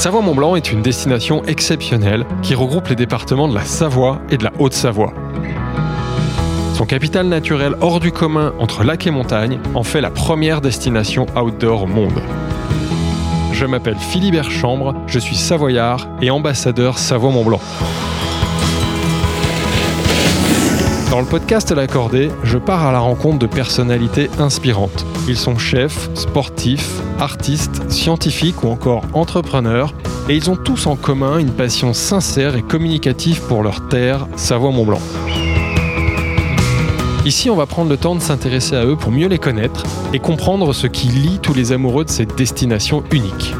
Savoie-Mont-Blanc est une destination exceptionnelle qui regroupe les départements de la Savoie et de la Haute-Savoie. Son capital naturel hors du commun entre lac et montagne en fait la première destination outdoor au monde. Je m'appelle Philibert Chambre, je suis savoyard et ambassadeur Savoie-Mont-Blanc. Dans le podcast L'Accordé, je pars à la rencontre de personnalités inspirantes. Ils sont chefs, sportifs, artistes, scientifiques ou encore entrepreneurs, et ils ont tous en commun une passion sincère et communicative pour leur terre, Savoie-Mont-Blanc. Ici, on va prendre le temps de s'intéresser à eux pour mieux les connaître et comprendre ce qui lie tous les amoureux de cette destination unique.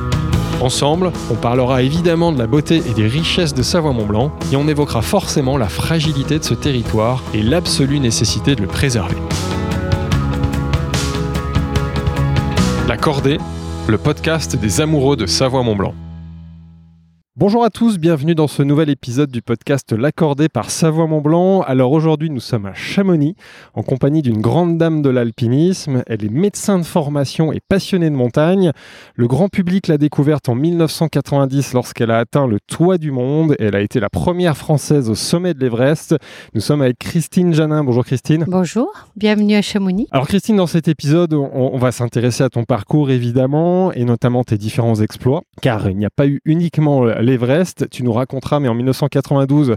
Ensemble, on parlera évidemment de la beauté et des richesses de Savoie-Mont-Blanc et on évoquera forcément la fragilité de ce territoire et l'absolue nécessité de le préserver. La Cordée, le podcast des amoureux de Savoie-Mont-Blanc. Bonjour à tous, bienvenue dans ce nouvel épisode du podcast L'accordé par Savoie-Mont-Blanc. Alors aujourd'hui nous sommes à Chamonix en compagnie d'une grande dame de l'alpinisme. Elle est médecin de formation et passionnée de montagne. Le grand public l'a découverte en 1990 lorsqu'elle a atteint le toit du monde. Elle a été la première française au sommet de l'Everest. Nous sommes avec Christine Janin. Bonjour Christine. Bonjour, bienvenue à Chamonix. Alors Christine, dans cet épisode on, on va s'intéresser à ton parcours évidemment et notamment tes différents exploits car il n'y a pas eu uniquement l'Everest. Tu nous raconteras, mais en 1992,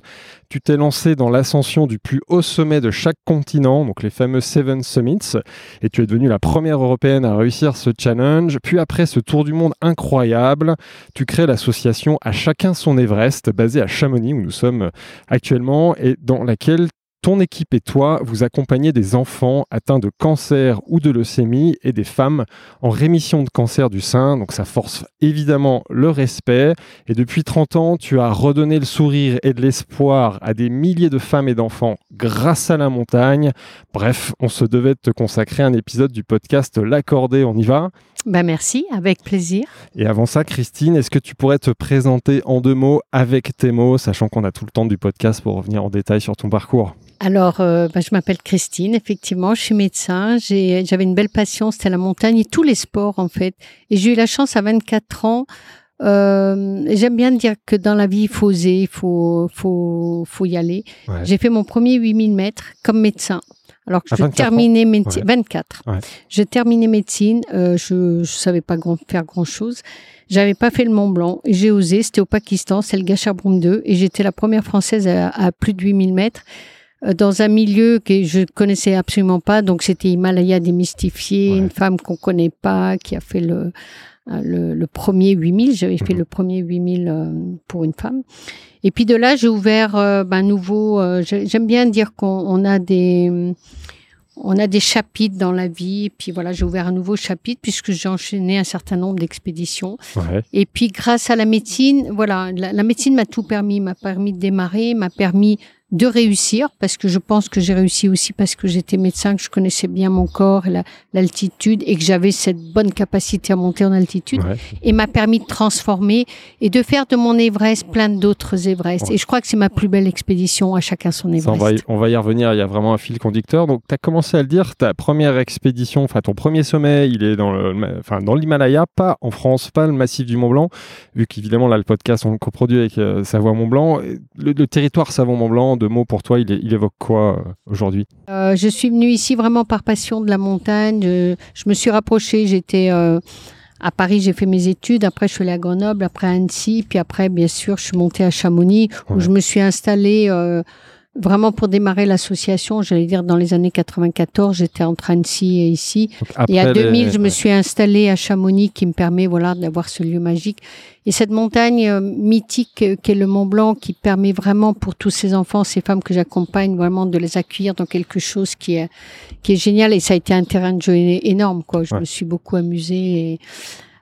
tu t'es lancé dans l'ascension du plus haut sommet de chaque continent, donc les fameux Seven Summits, et tu es devenue la première européenne à réussir ce challenge. Puis après ce tour du monde incroyable, tu crées l'association À chacun son Everest, basée à Chamonix, où nous sommes actuellement, et dans laquelle ton équipe et toi, vous accompagnez des enfants atteints de cancer ou de leucémie et des femmes en rémission de cancer du sein. Donc ça force évidemment le respect. Et depuis 30 ans, tu as redonné le sourire et de l'espoir à des milliers de femmes et d'enfants grâce à la montagne. Bref, on se devait de te consacrer un épisode du podcast L'accordé. On y va? Ben merci, avec plaisir. Et avant ça, Christine, est-ce que tu pourrais te présenter en deux mots avec tes mots, sachant qu'on a tout le temps du podcast pour revenir en détail sur ton parcours? Alors, euh, ben, je m'appelle Christine, effectivement, je suis médecin, j'avais une belle passion, c'était la montagne et tous les sports en fait. Et j'ai eu la chance à 24 ans, euh, j'aime bien dire que dans la vie, il faut oser, il faut, faut, faut y aller. J'ai fait mon premier 8000 mètres comme médecin. Alors que je terminais médecine, 24. Je terminais médecine, euh, je ne savais pas grand, faire grand chose. J'avais pas fait le Mont Blanc. J'ai osé, c'était au Pakistan, c'est le Gachabroum 2, et j'étais la première française à, à plus de 8000 mètres. Euh, dans un milieu que je connaissais absolument pas. Donc c'était Himalaya démystifié, une femme qu'on connaît pas, qui a fait le euh, le, le premier 8000. J'avais fait mhm. le premier 8000 euh, pour une femme. Et puis de là, j'ai ouvert euh, ben, nouveau. J'aime bien dire qu'on a des on a des chapitres dans la vie. Et puis voilà, j'ai ouvert un nouveau chapitre puisque j'ai enchaîné un certain nombre d'expéditions. Et puis grâce à la médecine, voilà, la, la médecine m'a tout permis, m'a permis de démarrer, m'a permis de réussir, parce que je pense que j'ai réussi aussi parce que j'étais médecin, que je connaissais bien mon corps et l'altitude et que j'avais cette bonne capacité à monter en altitude et m'a permis de transformer et de faire de mon Everest plein d'autres Everest. Et je crois que c'est ma plus belle expédition à chacun son Everest. on, va y, on, va y, revenir, il y a vraiment un fil conducteur. Donc tu as commencé à le dire, ta première expédition, enfin ton premier sommet, il est dans l'Himalaya, pas en France, pas le massif du Mont Blanc, vu qu'évidemment là le podcast on le coproduit avec euh, Savoie Mont Blanc. Le, le territoire Savoie Mont Blanc mots pour toi, il, évoque quoi euh, aujourd'hui? Euh, Je suis venue ici vraiment par passion de la montagne. Je, me suis rapprochée, j'étais euh, à Paris, j'ai fait mes études. Après, je suis allée à Grenoble, après à Annecy, puis après, bien sûr, je suis montée à Chamonix, où je me suis installée vraiment pour démarrer l'association, j'allais dire dans les années 94, j'étais entre Annecy et ici. Et à 2000, je me suis installée à Chamonix qui me permet voilà d'avoir ce lieu magique. Et cette montagne euh, mythique euh, qu'est le Mont Blanc qui permet vraiment pour tous ces enfants, ces femmes que j'accompagne vraiment de les accueillir dans quelque chose qui est qui est génial et ça a été un terrain de jeu énorme quoi. Je me suis beaucoup amusée et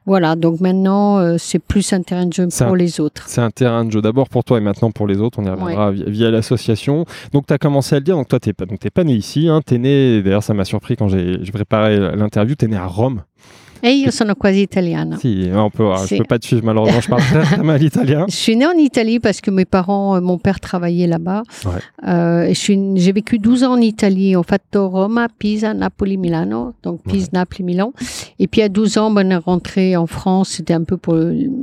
voilà, donc maintenant, euh, c'est plus un terrain de jeu pour les autres. C'est un terrain de jeu d'abord pour toi et maintenant pour les autres. On y reviendra via, l'association. Donc, tu as commencé à le dire. Donc, toi, tu n'es pas, pas né ici. Hein, tu es né, d'ailleurs, ça m'a surpris quand j'ai préparé l'interview, tu es né à Rome. E io sono quasi italiana. Si, on peut, je C'est- peux pas te suivre malheureusement, je parle très, très mal italien. Je suis née en Italie parce que mes parents, euh, mon père travaillait là-bas. Ouais. Euh, je j'ai vécu 12 ans en Italie. Ho fatto Roma, Pisa, Napoli, Milano. Donc Pise, Naples, Milan. Et puis à 12 ans, ben, on est rentré en France. C'était un peu pour,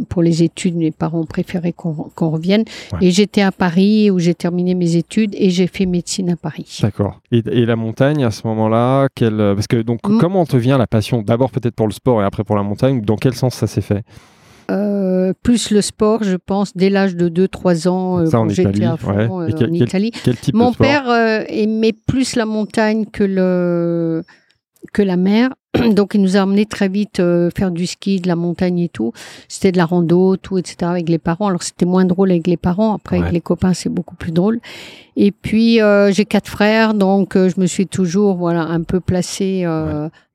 pour les études. Mes parents préféraient qu'on revienne. Ouais. Et j'étais à Paris où j'ai terminé mes études et j'ai fait médecine à Paris. D'accord. Et, et la montagne à ce moment-là, parce que donc Mm. comment te vient la passion? D'abord peut-être pour le sport et après pour la montagne. Dans quel sens ça s'est fait? Euh, plus le sport, je pense, dès l'âge de 2-3 ans, euh, Ça, en quand j'étais Italie, à fond ouais. euh, quel- en Italie. Quel type Mon de sport? père aimait plus la montagne que le que la mer, donc il nous a emmenés très vite euh, faire du ski, de la montagne et tout. C'était de la rando, tout, etc. avec les parents. Alors c'était moins drôle avec les parents. Après Ouais. avec les copains, c'est beaucoup plus drôle. Et puis euh, j'ai quatre frères, donc euh, je me suis toujours voilà un peu placée.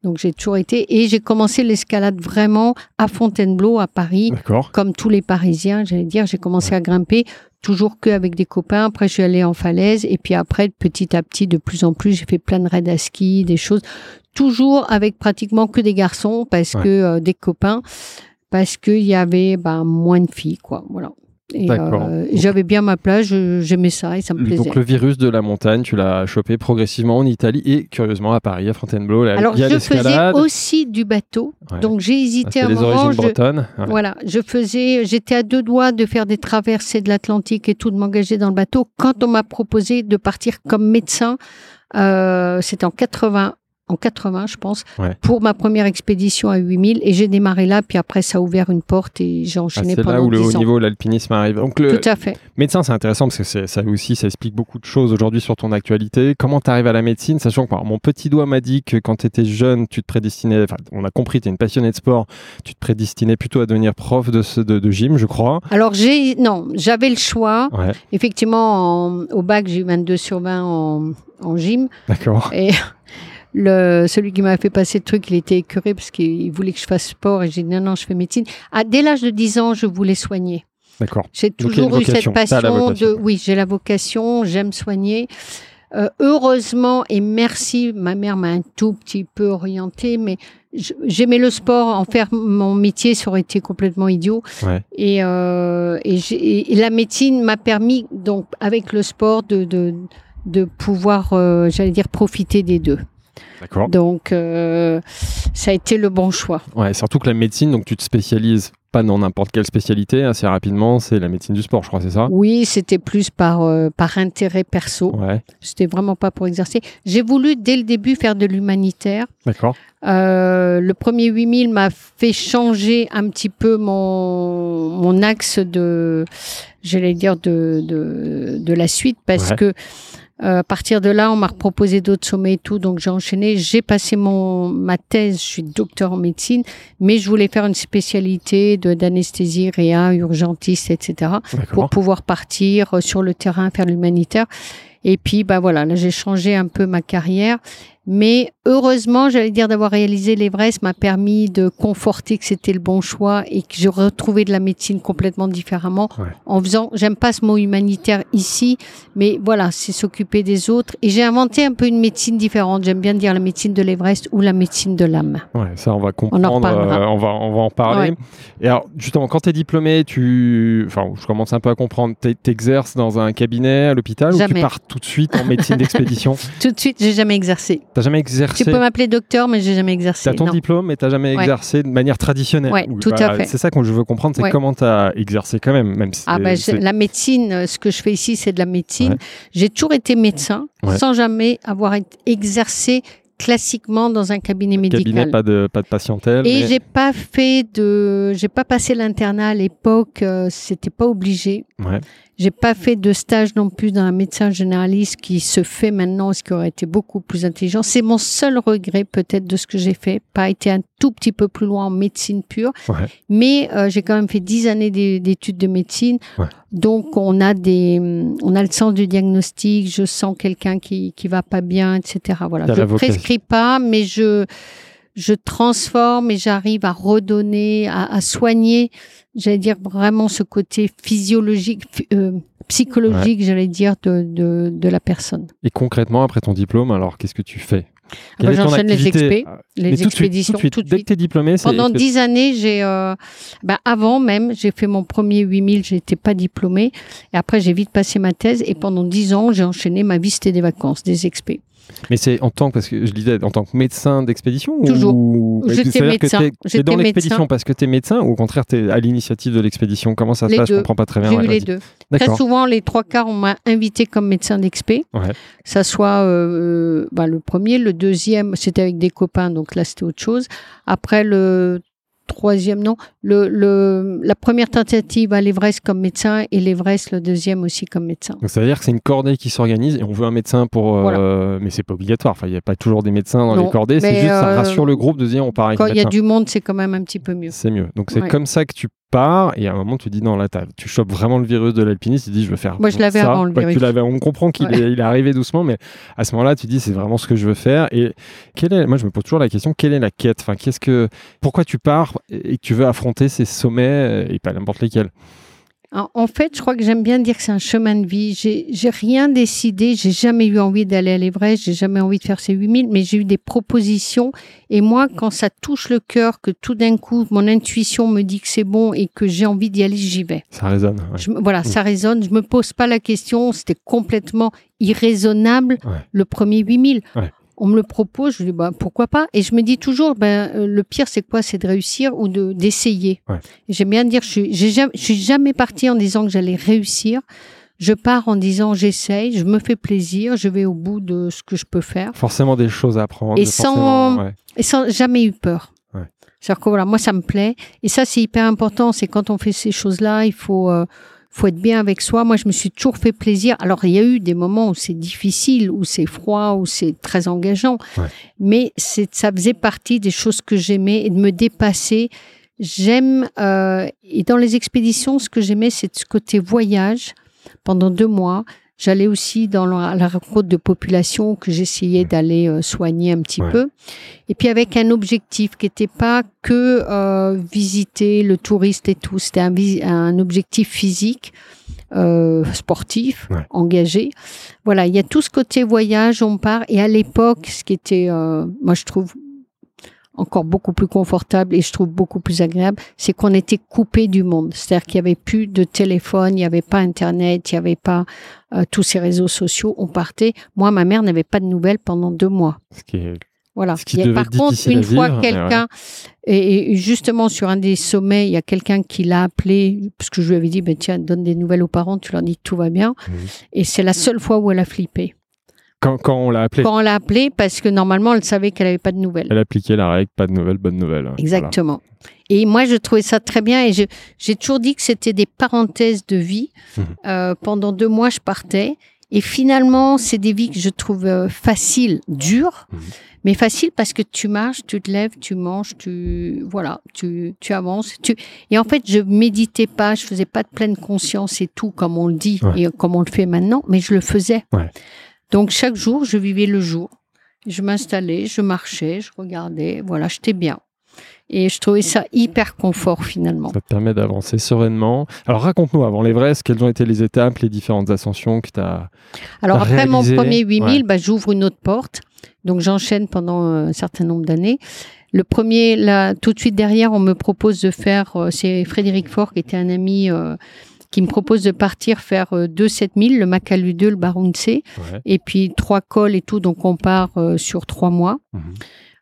Donc j'ai toujours été et j'ai commencé l'escalade vraiment à Fontainebleau à Paris D'accord. comme tous les Parisiens, j'allais dire, j'ai commencé à grimper toujours que avec des copains. Après, je suis allée en falaise et puis après, petit à petit, de plus en plus, j'ai fait plein de raids à ski, des choses. Toujours avec pratiquement que des garçons parce Ouais. que euh, des copains, parce qu'il y avait ben, moins de filles, quoi. Voilà. Et euh, j'avais bien ma place, je- j'aimais ça et ça me plaisait. Donc le virus de la montagne, tu l'as chopé progressivement en Italie et curieusement à Paris, à Fontainebleau. Là, Alors, je faisais aussi du bateau, Ouais. donc j'ai Ah, hésité c'est un les moment. origines je- bretonnes. Ouais. Voilà, je faisais, j'étais à deux doigts de faire des traversées de l'Atlantique et tout, de m'engager dans le bateau. Quand on m'a proposé de partir comme médecin, euh, c'était en 80, en 80, je pense, Ouais. pour ma première expédition à 8000. Et j'ai démarré là, puis après, ça a ouvert une porte et j'ai Ah, enchaîné c'est pendant là où le 10 haut niveau, l'alpinisme arrive. Donc le Tout à fait. médecin, c'est intéressant parce que c'est- ça aussi, ça explique beaucoup de choses aujourd'hui sur ton actualité. Comment tu arrives à la médecine, sachant que alors, mon petit doigt m'a dit que quand tu étais jeune, tu te prédestinais, enfin, on a compris, tu es une passionnée de sport, tu te prédestinais plutôt à devenir prof de, ce- de, de gym, je crois. Alors, j'ai, non, j'avais le choix. Ouais, Effectivement, en- au bac, j'ai eu 22 sur 20 en, en gym. d'accord. Et le, celui qui m'a fait passer le truc, il était écœuré parce qu'il voulait que je fasse sport et j'ai dit non, non, je fais médecine. Ah, dès l'âge de 10 ans, je voulais soigner. D'accord. J'ai toujours eu cette passion de. Oui, j'ai la vocation, j'aime soigner. Euh, heureusement et merci, ma mère m'a un tout petit peu orientée, mais j'aimais le sport. En faire mon métier, ça aurait été complètement idiot. Ouais. Et, euh, et, et la médecine m'a permis, donc, avec le sport, de, de, de pouvoir, euh, j'allais dire, profiter des deux. D'accord. Donc, euh, ça a été le bon choix. Ouais, surtout que la médecine, donc tu te spécialises pas dans n'importe quelle spécialité, assez rapidement, c'est la médecine du sport, je crois, c'est ça? Oui, c'était plus par, euh, par intérêt perso. Ouais, C'était vraiment pas pour exercer. J'ai voulu dès le début faire de l'humanitaire. d'accord. Euh, le premier 8000 m'a fait changer un petit peu mon, mon axe de, j'allais dire, de, de, de la suite parce Ouais. que euh, à partir de là, on m'a proposé d'autres sommets et tout, donc j'ai enchaîné. J'ai passé mon ma thèse, je suis docteur en médecine, mais je voulais faire une spécialité de d'anesthésie, réa, urgentiste, etc pour pouvoir partir euh, sur le terrain faire l'humanitaire. Et puis, bah voilà, là j'ai changé un peu ma carrière. Mais heureusement, j'allais dire d'avoir réalisé l'Everest m'a permis de conforter que c'était le bon choix et que j'ai retrouvé de la médecine complètement différemment Ouais. en faisant, j'aime pas ce mot humanitaire ici, mais voilà, c'est s'occuper des autres. Et j'ai inventé un peu une médecine différente. J'aime bien dire la médecine de l'Everest ou la médecine de l'âme. Ouais, ça, on va comprendre. reparlera. euh, on, va, on va en parler. Ouais. Et alors, justement, quand tu es diplômé, tu. Enfin, je commence un peu à comprendre. Tu exerces dans un cabinet à l'hôpital ou tu pars tout de suite en médecine d'expédition? Tout de suite, j'ai jamais exercé. T'as jamais exercé Tu peux m'appeler docteur, mais j'ai jamais exercé. T'as ton non. diplôme, mais t'as jamais Ouais. exercé de manière traditionnelle. Ouais, Ou- tout à fait. C'est ça que je veux comprendre, c'est Ouais. comment t'as exercé quand même, même si Ah ben, je- la médecine, euh, ce que je fais ici, c'est de la médecine. J'ai toujours été médecin sans jamais avoir exercé classiquement dans un cabinet médical. cabinet, pas de, pas de patientèle. Et mais- j'ai pas fait de, j'ai pas passé l'internat à l'époque, euh, c'était pas obligé. Ouais. J'ai pas fait de stage non plus d'un médecin généraliste qui se fait maintenant, ce qui aurait été beaucoup plus intelligent. C'est mon seul regret peut-être de ce que j'ai fait, pas été un tout petit peu plus loin en médecine pure. Ouais. Mais euh, j'ai quand même fait dix années d'é- d'études de médecine, Ouais. donc on a des, on a le sens du diagnostic. Je sens quelqu'un qui qui va pas bien, etc. Voilà, je prescris pas, mais je je transforme et j'arrive à redonner, à, à soigner, j'allais dire vraiment ce côté physiologique, phy- euh, psychologique, j'allais dire, de, de, de la personne. Et concrètement, après ton diplôme, alors qu'est-ce que tu fais? Est ton J'enchaîne les expé, Ah, les mais tout de suite, expéditions. tout de suite. Dès que tu es diplômé, c'est Pendant dix années, j'ai, euh, ben, avant même, j'ai fait mon premier 8000, j'étais pas diplômée. Et après, j'ai vite passé ma thèse. Et pendant dix ans, j'ai enchaîné ma vie, c'était des vacances, des expés. Mais c'est en tant que, parce que je disais, en tant que médecin d'expédition Toujours. ou... J'étais médecin. t'es- t'es dans l'expédition parce que tu es médecin ou au contraire tu es à l'initiative de l'expédition? Comment ça se passe? Je comprends pas très bien. J'ai ouais, eu les deux. Très souvent, les trois quarts, on m'a invité comme médecin d'expé. Ouais. Ça soit euh, bah, le premier, le deuxième, c'était avec des copains, donc là c'était autre chose. Après le troisième, non, le, le, la première tentative à l'Everest comme médecin et l'Everest le deuxième aussi comme médecin. Donc ça veut dire que c'est une cordée qui s'organise et on veut un médecin pour. euh, Mais c'est pas obligatoire. Enfin, il n'y a pas toujours des médecins dans Non, les cordées. C'est juste ça euh, rassure le groupe de dire on part avec Quand il y a du monde, c'est quand même un petit peu mieux. C'est mieux. Donc c'est Ouais. comme ça que tu pars et à un moment tu dis non là tu chopes vraiment le virus de l'alpinisme. Tu dis je veux faire. Moi, je l'avais avant, le Ouais, virus. tu. On comprend qu'il Ouais. est, il est arrivé doucement, mais à ce moment-là tu dis c'est vraiment ce que je veux faire. Et quelle est, moi je me pose toujours la question quelle est la quête? Enfin qu'est-ce que, pourquoi tu pars et que tu veux affronter ces sommets euh, et pas n'importe lesquels? En fait, je crois que j'aime bien dire que c'est un chemin de vie. J'ai rien décidé. J'ai jamais eu envie d'aller à l'Everest. J'ai jamais envie de faire ces 8000, mais j'ai eu des propositions. Et moi, quand ça touche le cœur, que tout d'un coup, mon intuition me dit que c'est bon et que j'ai envie d'y aller, j'y vais. Ça résonne. ouais. Je voilà, ça résonne. Je me pose pas la question. C'était complètement irraisonnable Ouais. le premier 8000. Ouais. On me le propose, je dis bah, pourquoi pas? Et je me dis toujours, ben, euh, le pire c'est quoi? C'est de réussir ou de d'essayer. Ouais. J'aime bien dire, je suis, jamais, je suis jamais partie en disant que j'allais réussir. Je pars en disant j'essaye, je me fais plaisir, je vais au bout de ce que je peux faire Forcément des choses à apprendre. Et sans- ouais. et sans jamais eu peur. Ouais. C'est-à-dire que voilà, moi ça me plaît et ça c'est hyper important. C'est quand on fait ces choses-là, il faut euh, faut être bien avec soi. Moi je me suis toujours fait plaisir. Alors il y a eu des moments où c'est difficile, où c'est froid, où c'est très engageant, Ouais. mais c'est ça faisait partie des choses que j'aimais et de me dépasser. J'aime euh, et dans les expéditions, ce que j'aimais, c'est ce côté voyage pendant deux mois. J'allais aussi dans la, la rencontre de population que j'essayais d'aller euh, soigner un petit Ouais. peu. Et puis avec un objectif qui n'était pas que euh, visiter le touriste et tout, c'était un, un objectif physique, euh, sportif, Ouais. engagé. Voilà, il y a tout ce côté voyage, on part. Et à l'époque, ce qui était, euh, moi je trouve encore beaucoup plus confortable et je trouve beaucoup plus agréable, c'est qu'on était coupé du monde. C'est-à-dire qu'il n'y avait plus de téléphone, il n'y avait pas Internet, il n'y avait pas euh, tous ces réseaux sociaux. On partait. Moi, ma mère n'avait pas de nouvelles pendant deux mois. Ce qui est- Voilà. Ce qui a- par contre, une fois vivre, quelqu'un, et, et justement sur un des sommets, il y a quelqu'un qui l'a appelé, parce que je lui avais dit, ben, tiens, donne des nouvelles aux parents, tu leur dis que tout va bien. Et c'est la seule fois où elle a flippé. Quand, quand on l'a appelé, Quand on l'a appelée, parce que normalement, elle savait qu'elle n'avait pas de nouvelles. elle appliquait la règle, pas de nouvelles, bonne nouvelle. Exactement. Et moi, je trouvais ça très bien. Et j'ai toujours dit que c'était des parenthèses de vie. Mhm. Euh, pendant deux mois, je partais. Et finalement, c'est des vies que je trouve euh, faciles, dures, Mhm. mais faciles parce que tu marches, tu te lèves, tu manges, tu voilà, tu, tu avances. Tu... Et en fait, je méditais pas, je faisais pas de pleine conscience et tout comme on le dit Ouais. et comme on le fait maintenant, mais je le faisais. Ouais. Donc chaque jour, je vivais le jour. Je m'installais, je marchais, je regardais, voilà, j'étais bien. Et je trouvais ça hyper confort finalement. Ça te permet d'avancer sereinement. Alors raconte-nous avant l'Everest, quelles ont été les étapes, les différentes ascensions que tu as. Alors après mon premier 8000, ouais. bah, j'ouvre une autre porte. Donc j'enchaîne pendant euh, un certain nombre d'années. Le premier, là, tout de suite derrière, on me propose de faire, euh, c'est Frédéric Faure qui était un ami euh, qui me propose de partir faire euh, deux 7000, le Makalu 2, le Barunse, Ouais. et puis trois cols et tout. Donc on part euh, sur trois mois. Mhm.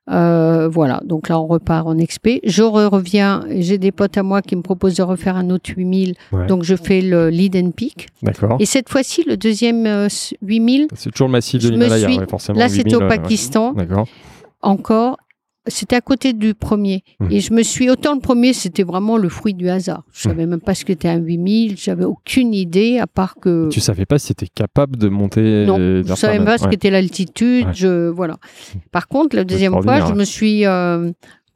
Euh, voilà, donc là on repart en expé. Je re- reviens, j'ai des potes à moi qui me proposent de refaire un autre 8000, Ouais. donc je fais le Lead and Peak. D'accord. Et cette fois-ci, le deuxième euh, 8000, C'est toujours le massif de l'Himalaya, suis- ouais, forcément. là c'était 8000, au ouais. Pakistan, D'accord. encore. C'était à côté du premier. Mhm. Et je me suis, autant le premier, c'était vraiment le fruit du hasard. Je savais même pas ce qu'était un 8000, j'avais aucune idée, à part que. Tu savais pas si tu étais capable de monter Non, euh, je vers savais pas ce Ouais. qu'était l'altitude. Ouais. Je voilà. Par contre, la deuxième fois, je me suis euh,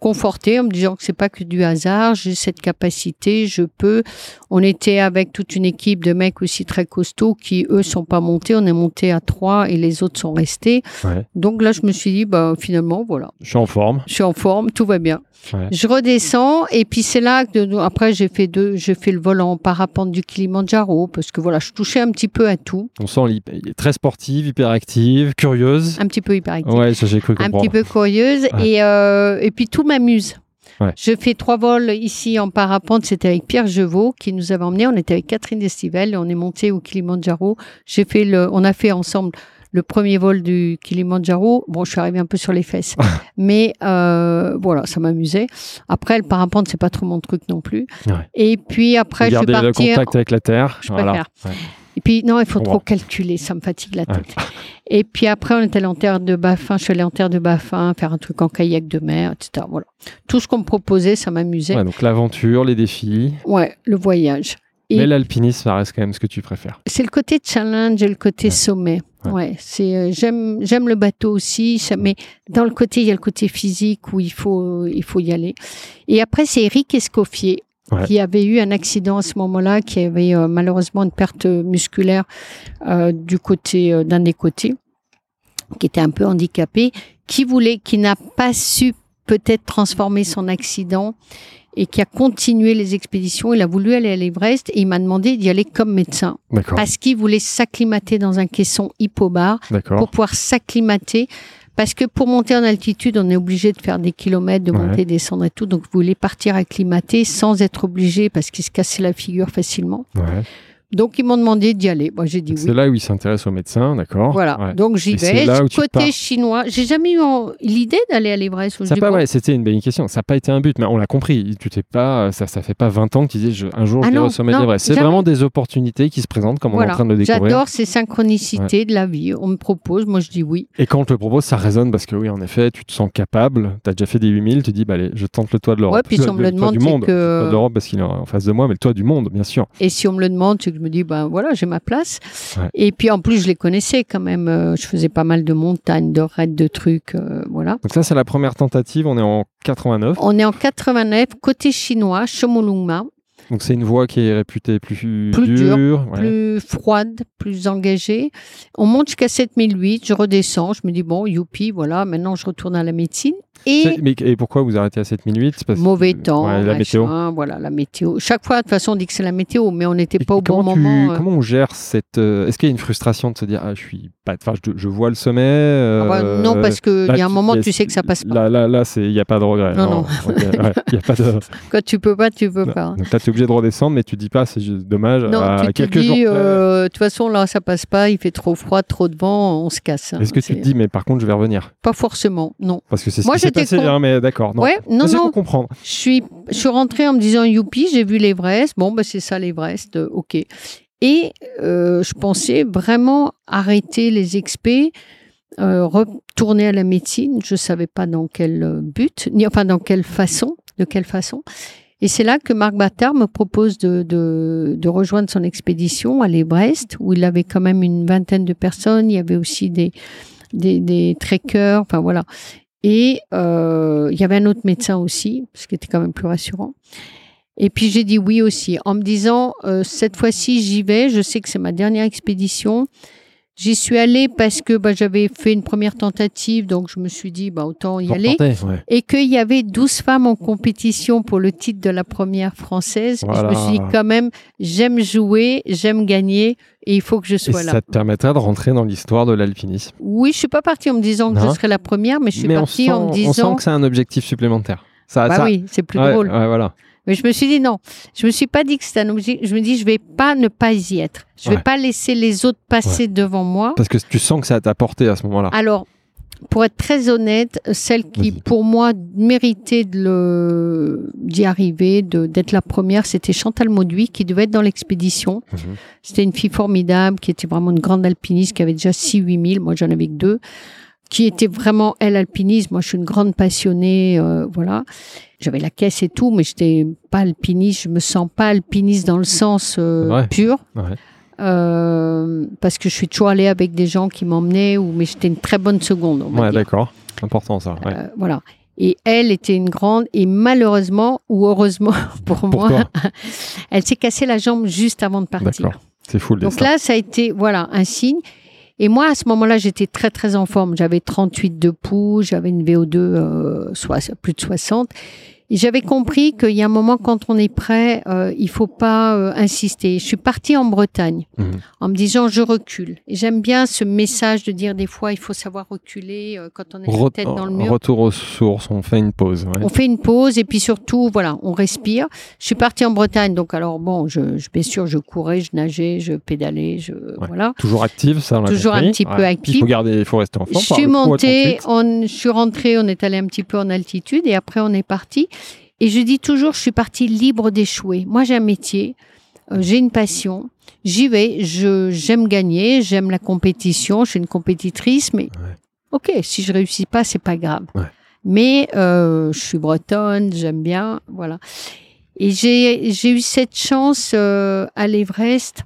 confortée en me disant que c'est pas que du hasard, j'ai cette capacité, je peux. On était avec toute une équipe de mecs aussi très costauds qui eux sont pas montés, on est monté à trois et les autres sont restés. Ouais. Donc là je me suis dit bah finalement voilà, Je suis en forme. je suis en forme, tout va bien. Ouais. Je redescends et puis c'est là que après j'ai fait deux, j'ai fait le vol en parapente du Kilimanjaro parce que voilà, je touchais un petit peu à tout, On sent l'hyp- il est très sportive, hyper active, curieuse. un petit peu hyperactif. Ouais, ça j'ai cru un comprendre. petit peu curieuse et, euh, et puis tout m'amuse. Ouais. Je fais trois vols ici en parapente, c'était avec Pierre Jevaux qui nous avait emmenés. On était avec Catherine Destivelle et on est monté au Kilimanjaro. J'ai fait le, on a fait ensemble le premier vol du Kilimanjaro. Bon, je suis arrivée un peu sur les fesses, mais euh, voilà, ça m'amusait. Après, le parapente, c'est pas trop mon truc non plus. Ouais. Et puis après, je suis Garder le partie. contact avec la terre. Je voilà. préfère. Ouais. Et puis, non, il faut trop calculer, ça me fatigue la Ouais. tête. Et puis après, on est allé en terre de Baffin, je suis allée en terre de Baffin, faire un truc en kayak de mer, etc. Voilà. Tout ce qu'on me proposait, ça m'amusait. Ouais, Ouais. donc l'aventure, les défis. le voyage. Et- Mais l'alpinisme, ça reste quand même ce que tu préfères. C'est le côté challenge et le côté Ouais. sommet. Ouais. Ouais, c'est euh, j'aime j'aime le bateau aussi, ça- mais dans le côté il y a le côté physique où il faut il faut y aller. Et après c'est Eric Escoffier Ouais. qui avait eu un accident à ce moment-là, qui avait euh, malheureusement une perte musculaire euh, du côté euh, d'un des côtés, qui était un peu handicapé, qui voulait, qui n'a pas su peut-être transformer son accident et qui a continué les expéditions. Il a voulu aller à l'Everest et il m'a demandé d'y aller comme médecin parce qu'il voulait s'acclimater dans un caisson hypobar pour pouvoir s'acclimater. Parce que pour monter en altitude, on est obligé de faire des kilomètres, de Ouais. monter, descendre et tout. Donc, il voulait partir acclimaté sans être obligé parce qu'il se cassait la figure facilement. Ouais. Donc, ils m'ont demandé d'y aller. Moi, j'ai dit C'est oui. là où il s'intéresse aux médecins, d'accord Voilà. Ouais. Donc, j'y c'est vais. Côté chinois, j'ai jamais eu en- l'idée d'aller à l'Everest. Ça pas, ouais, c'était une belle question. Ça n'a pas été un but, mais on l'a compris. Tu t'es pas, ça, ça fait pas 20 ans que tu disais je- un jour Ah je vais au sommet de l'Everest. C'est vraiment des opportunités qui se présentent comme on est en train de le découvrir. J'adore ces synchronicités de la vie. On me propose, moi je dis oui. Et quand on te le propose, ça résonne parce que oui, en effet, tu te sens capable. Tu as déjà fait des 8000, tu dis, bah, allez, je tente le toit de l'Europe. Ouais, puis si on me le demande, du c'est monde. que- Le toit parce qu'il est en face de moi, mais le toit du monde, bien sûr. Et si on me le demande, c'est je me dis, ben voilà, j'ai ma place. Ouais. Et puis en plus, je les connaissais quand même. Euh, Je faisais pas mal de montagnes, de raids, de trucs. euh, voilà. Donc ça, c'est la première tentative. On est en 89. On est en 89, côté chinois, Chomolungma, Donc c'est une voie qui est réputée plus, Plus dure. dure, ouais. plus froide, plus engagée. On monte jusqu'à 7008, je redescends, je me dis, bon, youpi, voilà, maintenant je retourne à la médecine. Et Mais, et pourquoi vous arrêtez à 7008 C'est parce que- mauvais temps, Ouais, la machin, météo. voilà, la météo. Chaque fois, de toute façon, on dit que c'est la météo, mais on n'était pas au bon tu- moment. euh. Comment on gère cette. euh, Est-ce qu'il y a une frustration de se dire, ah, je suis pas. Enfin, je, je vois le sommet. euh, Ah bah, non, parce qu'il y a un moment, tu sais que ça passe pas. Là, là, là, il n'y a pas de regret. Non, non. Ok, ouais, y a pas de. Quand tu peux pas, tu peux pas. Donc là, tu es obligé de redescendre, mais tu dis pas, c'est dommage. Non, à tu te quelques dis, jours. près. euh, de toute façon, là, ça passe pas, il fait trop froid, trop de vent, on se casse. hein. Est-ce que tu te dis, mais par contre, je vais revenir? Pas forcément, non. Parce que c'est j'étais passé. con- hein, mais d'accord. Non. Ouais, non, non. pour comprendre. Je suis, je suis rentrée en me disant, youpi, j'ai vu l'Everest. Bon, bah, c'est ça l'Everest, euh, ok. Et euh, je pensais vraiment arrêter les expés, euh, retourner à la médecine. Je savais pas dans quel but, ni enfin dans quelle façon, de quelle façon. Et c'est là que Marc Battard me propose de, de, de rejoindre son expédition à l'Everest, où il avait quand même une vingtaine de personnes. Il y avait aussi des, des, des trekkers, enfin voilà. Et euh, il y avait un autre médecin aussi, ce qui était quand même plus rassurant. Et puis j'ai dit oui aussi, en me disant, euh, cette fois-ci j'y vais, je sais que c'est ma dernière expédition. J'y suis allée parce que bah, j'avais fait une première tentative, donc je me suis dit, bah, autant y aller. ouais. Et qu'il y avait 12 femmes en compétition pour le titre de la première française. Je Voilà. me suis dit quand même, j'aime jouer, j'aime gagner, et il faut que je Et sois là. ça te permettra de rentrer dans l'histoire de l'alpinisme. Oui, je suis pas partie en me disant que Non. je serais la première, mais je suis mais on partie sent, en me on disant... sent que c'est un objectif supplémentaire. Ça, Bah ça- oui, c'est plus ouais, drôle. ouais, voilà. Mais je me suis dit non. Je me suis pas dit que c'était un objectif. Je me dis je vais pas ne pas y être. Je vais Ouais. pas laisser les autres passer devant moi. Parce que tu sens que ça t'a porté à ce moment-là. Alors, pour être très honnête, celle qui pour moi méritait de le d'y arriver, d'être la première, c'était Chantal Mauduit qui devait être dans l'expédition. Mhm. C'était une fille formidable qui était vraiment une grande alpiniste qui avait déjà 6 8 000. Moi, j'en avais que deux. Qui était vraiment elle alpiniste. Moi, je suis une grande passionnée. euh, voilà. J'avais la caisse et tout, mais j'étais pas alpiniste. Je me sens pas alpiniste dans le sens euh, Ouais. pur. Ouais. Euh, parce que je suis toujours allée avec des gens qui m'emmenaient, ou mais j'étais une très bonne seconde. on Ouais, d'accord. Important ça. ouais. Euh, voilà. Et elle était une grande et malheureusement ou heureusement pour, Pour moi, elle s'est cassé la jambe juste avant de partir. D'accord. C'est fou le Donc destin. là, ça a été voilà un signe. Et moi, à ce moment-là, j'étais très très en forme. J'avais 38 de pouls, j'avais une VO2 euh, soix- plus de 60. J'avais compris qu'il y a un moment, quand on est prêt, euh, il faut pas euh, insister. Je suis partie en Bretagne Mhm. en me disant je recule. J'aime bien ce message de dire des fois il faut savoir reculer euh, quand on est la tête dans le mur. Retour aux sources, on fait une pause. ouais. On fait une pause et puis surtout, voilà, on respire. Je suis partie en Bretagne, donc alors bon, je, je bien sûr, je courais, je nageais, je pédalais, je voilà. Toujours active, ça on Toujours un petit peu Puis Il active. faut garder, il faut rester en Je forme. par suis montée, 38. on, je suis rentrée, on est allé un petit peu en altitude et après on est parti. Et je dis toujours, je suis partie libre d'échouer. Moi, j'ai un métier, euh, j'ai une passion, j'y vais, je j'aime gagner, j'aime la compétition, je suis une compétitrice, mais ok, si je réussis pas, c'est pas grave. Ouais. Mais euh, je suis bretonne, j'aime bien, voilà. Et j'ai eu cette chance euh, à l'Everest,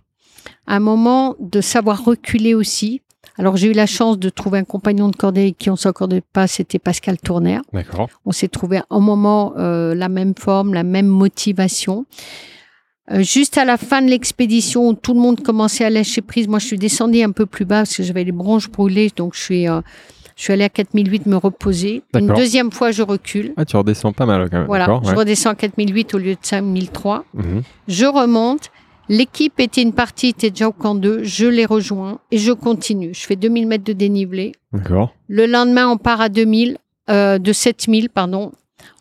un moment de savoir reculer aussi. Alors j'ai eu la chance de trouver un compagnon de cordée avec qui on s'accordait pas, c'était Pascal Tournaire. D'accord. On s'est trouvé un moment euh, la même forme, la même motivation. Euh, juste à la fin de l'expédition où tout le monde commençait à lâcher prise, moi je suis descendue un peu plus bas parce que j'avais les bronches brûlées, donc je suis, euh, je suis allée à 4008 me reposer. Une deuxième fois, je recule. Ah, tu redescends pas mal quand même. Voilà, je redescends à 4008 au lieu de 5003. Mhm. Je remonte. L'équipe était une partie, était déjà au camp 2. Je les rejoins et je continue. Je fais 2000 mètres de dénivelé. D'accord. Le lendemain, on part à 2000, euh, de 7000, pardon.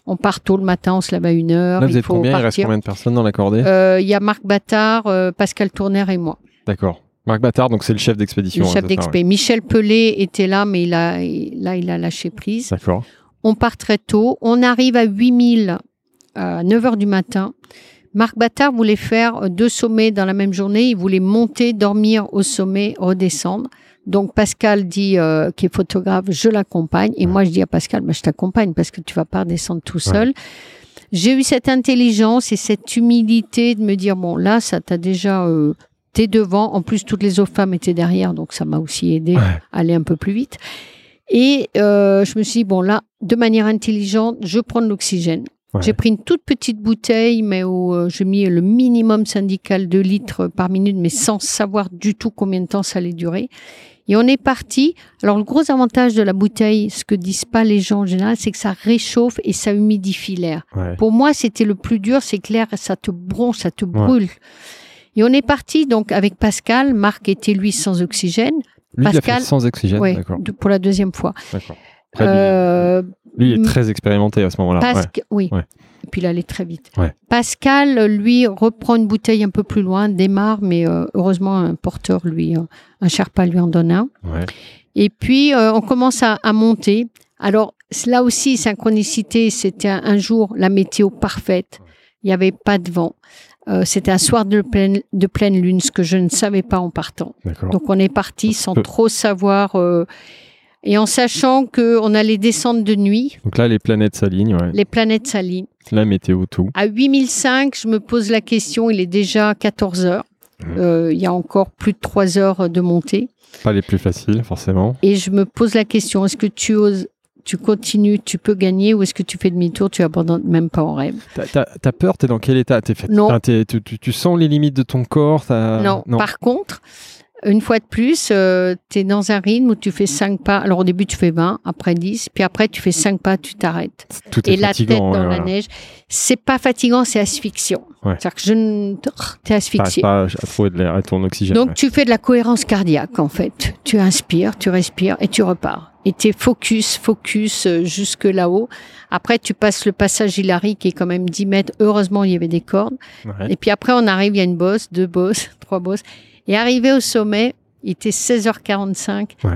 On part tôt le matin, on se lève à une heure. Là, vous il êtes faut combien? Il reste combien de personnes dans la cordée? Euh, Il y a Marc Battard, euh, Pascal Tournaire et moi, D'accord. Marc Battard, donc c'est le chef d'expédition. le hein, chef c'est ça, d'expé. Michel Pelé était là, mais il a, il- là, il a lâché prise. D'accord. On part très tôt. On arrive à 8000 à 9 heures du matin. Marc Battard voulait faire deux sommets dans la même journée. Il voulait monter, dormir au sommet, redescendre. Donc Pascal dit, euh, qui est photographe, je l'accompagne. Et Ouais. moi, je dis à Pascal, bah, je t'accompagne parce que tu vas pas descendre tout seul. J'ai eu cette intelligence et cette humilité de me dire, bon, là, ça t'a déjà... Euh, T'es devant. En plus, toutes les autres femmes étaient derrière, donc ça m'a aussi aidé Ouais. à aller un peu plus vite. Et euh, je me suis dit, bon, là, de manière intelligente, je prends de l'oxygène. Ouais. J'ai pris une toute petite bouteille, mais où euh, j'ai mis le minimum syndical de litres par minute, mais sans savoir du tout combien de temps ça allait durer. Et on est parti. Alors, le gros avantage de la bouteille, ce que disent pas les gens en général, c'est que ça réchauffe et ça humidifie l'air. Ouais. Pour moi, c'était le plus dur, c'est que l'air, ça te bronche, ça te brûle. Et on est parti donc avec Pascal. Marc était lui sans oxygène. Lui, il a Pascal- fait sans oxygène. Ouais, D'accord. pour la deuxième fois. D'accord. Après, lui, Euh, lui, il est m- très expérimenté à ce moment-là. ouais. Oui. Ouais. Et puis il allait très vite. Ouais. Pascal, lui, reprend une bouteille un peu plus loin, démarre, mais euh, heureusement, un porteur, lui, euh, un Sherpa lui en donne un. Et puis, on commence à, à monter. Alors, là aussi, synchronicité, c'était un, jour la météo parfaite. Il n'y avait pas de vent. Euh, c'était un soir de pleine, de pleine lune, ce que je ne savais pas en partant. Donc, on est parti sans trop savoir euh, et en sachant qu'on allait descendre de nuit. Donc là, les planètes s'alignent. Ouais. Les planètes s'alignent. La météo, tout. À 8005, je me pose la question, il est déjà 14 heures. Mhm. Euh, il y a encore plus de 3 heures de montée. Pas les plus faciles, forcément. Et je me pose la question, est-ce que tu oses, tu continues, tu peux gagner ou est-ce que tu fais demi-tour, tu abandonnes même pas en rêve? T'as- peur? T'es dans quel état? T'es fait... Non. Tu, sens les limites de ton corps? Non. Par contre, une fois de plus, tu es dans un rythme où tu fais 5 pas. Alors au début, tu fais 20, après 10, puis après, tu fais 5 pas, tu t'arrêtes. Tout est Et la tête dans ouais, la voilà. neige, c'est pas fatigant, c'est asphyxiant. Ouais. C'est-à-dire que je ne... T'es T'arrives asphyxié. pas à trouver de l'air à ton oxygène. Donc ouais. tu fais de la cohérence cardiaque en fait. Tu inspires, tu respires et tu repars. Et tu es focus, focus euh, jusque là-haut. Après tu passes le passage Hilary qui est quand même 10 mètres. Heureusement il y avait des cordes. Ouais. Et puis après on arrive, il y a une bosse, deux bosses, trois bosses. Et arrivé au sommet, il était 16h45. Ouais.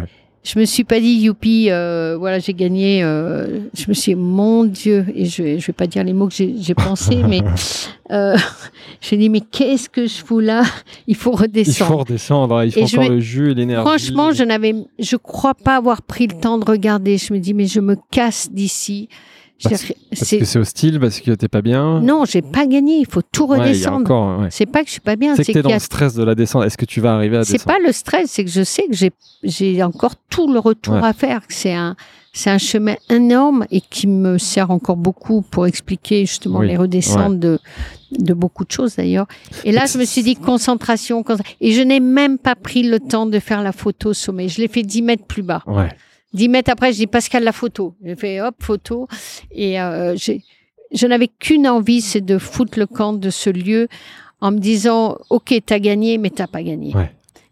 Je me suis pas dit youpi, euh, voilà j'ai gagné. euh, je me suis dit, mon Dieu et je je vais pas dire les mots que j'ai pensé, mais euh, j'ai dit mais qu'est-ce que je fous là? Il faut Il redescendre. faut redescendre, il faut Et encore vais- le jus et l'énergie. Franchement, je n'avais, je crois pas avoir pris le temps de regarder. Je me dis, mais je me casse d'ici. Parce, parce que c'est hostile, parce que t'es pas bien. Non, j'ai pas gagné. Il faut tout redescendre. Ouais, encore, ouais. C'est pas que je suis pas bien. C'est que t'es dans a... le stress de la descente. Est-ce que tu vas arriver à descendre C'est pas le stress, c'est que je sais que j'ai encore tout le retour ouais. à faire. C'est un c'est un chemin énorme et qui me sert encore beaucoup pour expliquer justement oui. les redescentes ouais. de, de beaucoup de choses d'ailleurs. Et là, je me suis dit concentration, concentration. et je n'ai même pas pris le temps de faire la photo au sommet. Je l'ai fait 10 mètres plus bas. Ouais. 10 mètres après, je dis Pascal la photo. J'ai fait hop photo et euh, je n'avais qu'une envie, c'est de foutre le camp de ce lieu en me disant ok, t'as gagné, mais t'as pas gagné.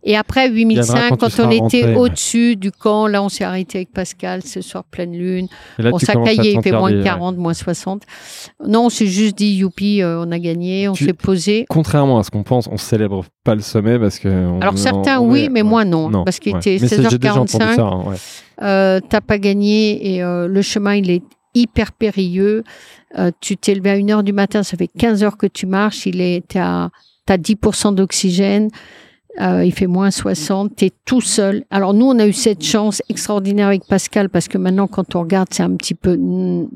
Et après 8005, quand, quand on était au-dessus du camp, là on s'est arrêté avec Pascal ce soir pleine lune. Là, on s'est caillé, il fait moins de 40, moins 60. Non, on s'est juste dit youpi, euh, on a gagné, on s'est posé. Contrairement à ce qu'on pense, on célèbre pas le sommet parce que. On, Alors certains on, oui, mais moi non, non parce qu'il était 16h45. Ça, hein, euh, T'as pas gagné et euh, le chemin il est hyper périlleux. Tu t'es levé à 1h du matin, ça fait 15 heures que tu marches, il est t'as 10% d'oxygène. Euh, il fait moins 60, tu es tout seul. Alors nous, on a eu cette chance extraordinaire avec Pascal parce que maintenant, quand on regarde, c'est un petit peu mm,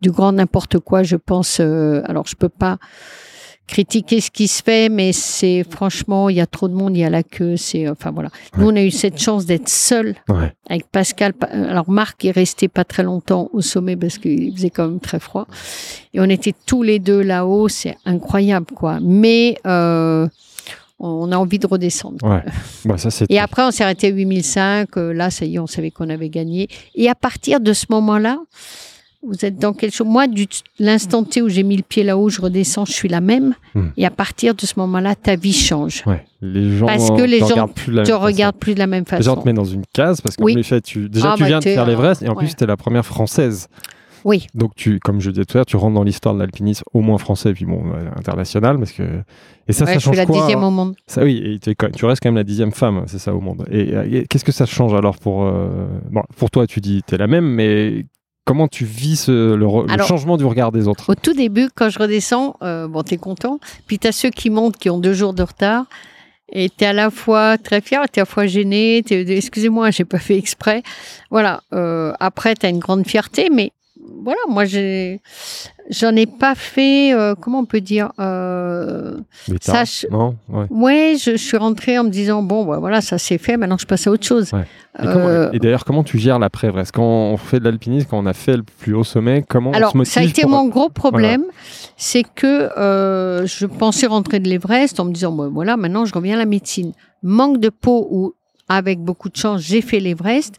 du grand n'importe quoi, je pense. Euh, alors, je peux pas critiquer ce qui se fait, mais c'est franchement, il y a trop de monde, il y a la queue, c'est enfin voilà. Nous, on a eu cette chance d'être seul ouais. avec Pascal. Alors Marc est resté pas très longtemps au sommet parce qu'il faisait quand même très froid, et on était tous les deux là-haut, c'est incroyable quoi. Mais euh, on a envie de redescendre. Ouais. Bah, ça, et après, on s'est arrêté à 8005. Euh, là, ça y est, on savait qu'on avait gagné. Et à partir de ce moment-là, vous êtes dans quelque chose. Moi, du l'instant T où j'ai mis le pied là-haut, je redescends, je suis la même. Hmm. Et à partir de ce moment-là, ta vie change. Ouais. Les gens parce que les gens ne te regardent plus de la même façon. Les gens te mettent dans une case parce que oui. fait, tu, déjà, ah, tu bah, viens de faire l'Everest et en ouais. plus, tu es la première française. Oui. Donc, tu, comme je disais tout à l'heure, tu rentres dans l'histoire de l'alpinisme, au moins français, et puis bon, euh, international, parce que. Et ça, ouais, ça change je suis quoi la dixième au monde. Ça, oui, et tu, tu, restes quand même la dixième femme, c'est ça, au monde. Et, et qu'est-ce que ça change alors pour. Euh... Bon, pour toi, tu dis, tu es la même, mais comment tu vis ce, le, re, alors, le, changement du regard des autres? Au tout début, quand je redescends, euh, bon, tu es content. Puis tu as ceux qui montent qui ont deux jours de retard. Et tu es à la fois très fier, tu es à la fois gêné, excusez-moi, j'ai pas fait exprès. Voilà. Euh, après, tu as une grande fierté, mais voilà, moi j'ai, j'en ai pas fait, euh, comment on peut dire, euh, ça, je, non, ouais, ouais je, je, suis rentrée en me disant bon, bah, voilà, ça c'est fait, maintenant je passe à autre chose. Ouais. Et, euh, et d'ailleurs, comment tu gères l'après Parce quand on fait de l'alpinisme, quand on a fait le plus haut sommet, comment Alors, on se motive ça a été pour... mon gros problème, voilà. c'est que euh, je pensais rentrer de l'Everest en me disant bon, voilà, maintenant je reviens à la médecine. Manque de peau ou avec beaucoup de chance, j'ai fait l'Everest.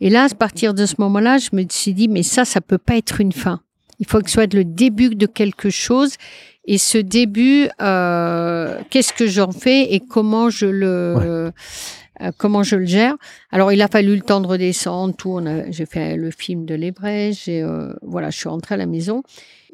Et là, à partir de ce moment-là, je me suis dit, mais ça, ça peut pas être une fin. Il faut que ce soit le début de quelque chose. Et ce début, euh, qu'est-ce que j'en fais et comment je le, ouais. euh, comment je le gère? Alors, il a fallu le temps de redescendre. Tout, j'ai fait le film de l'Ebrèche. Euh, voilà, je suis rentrée à la maison.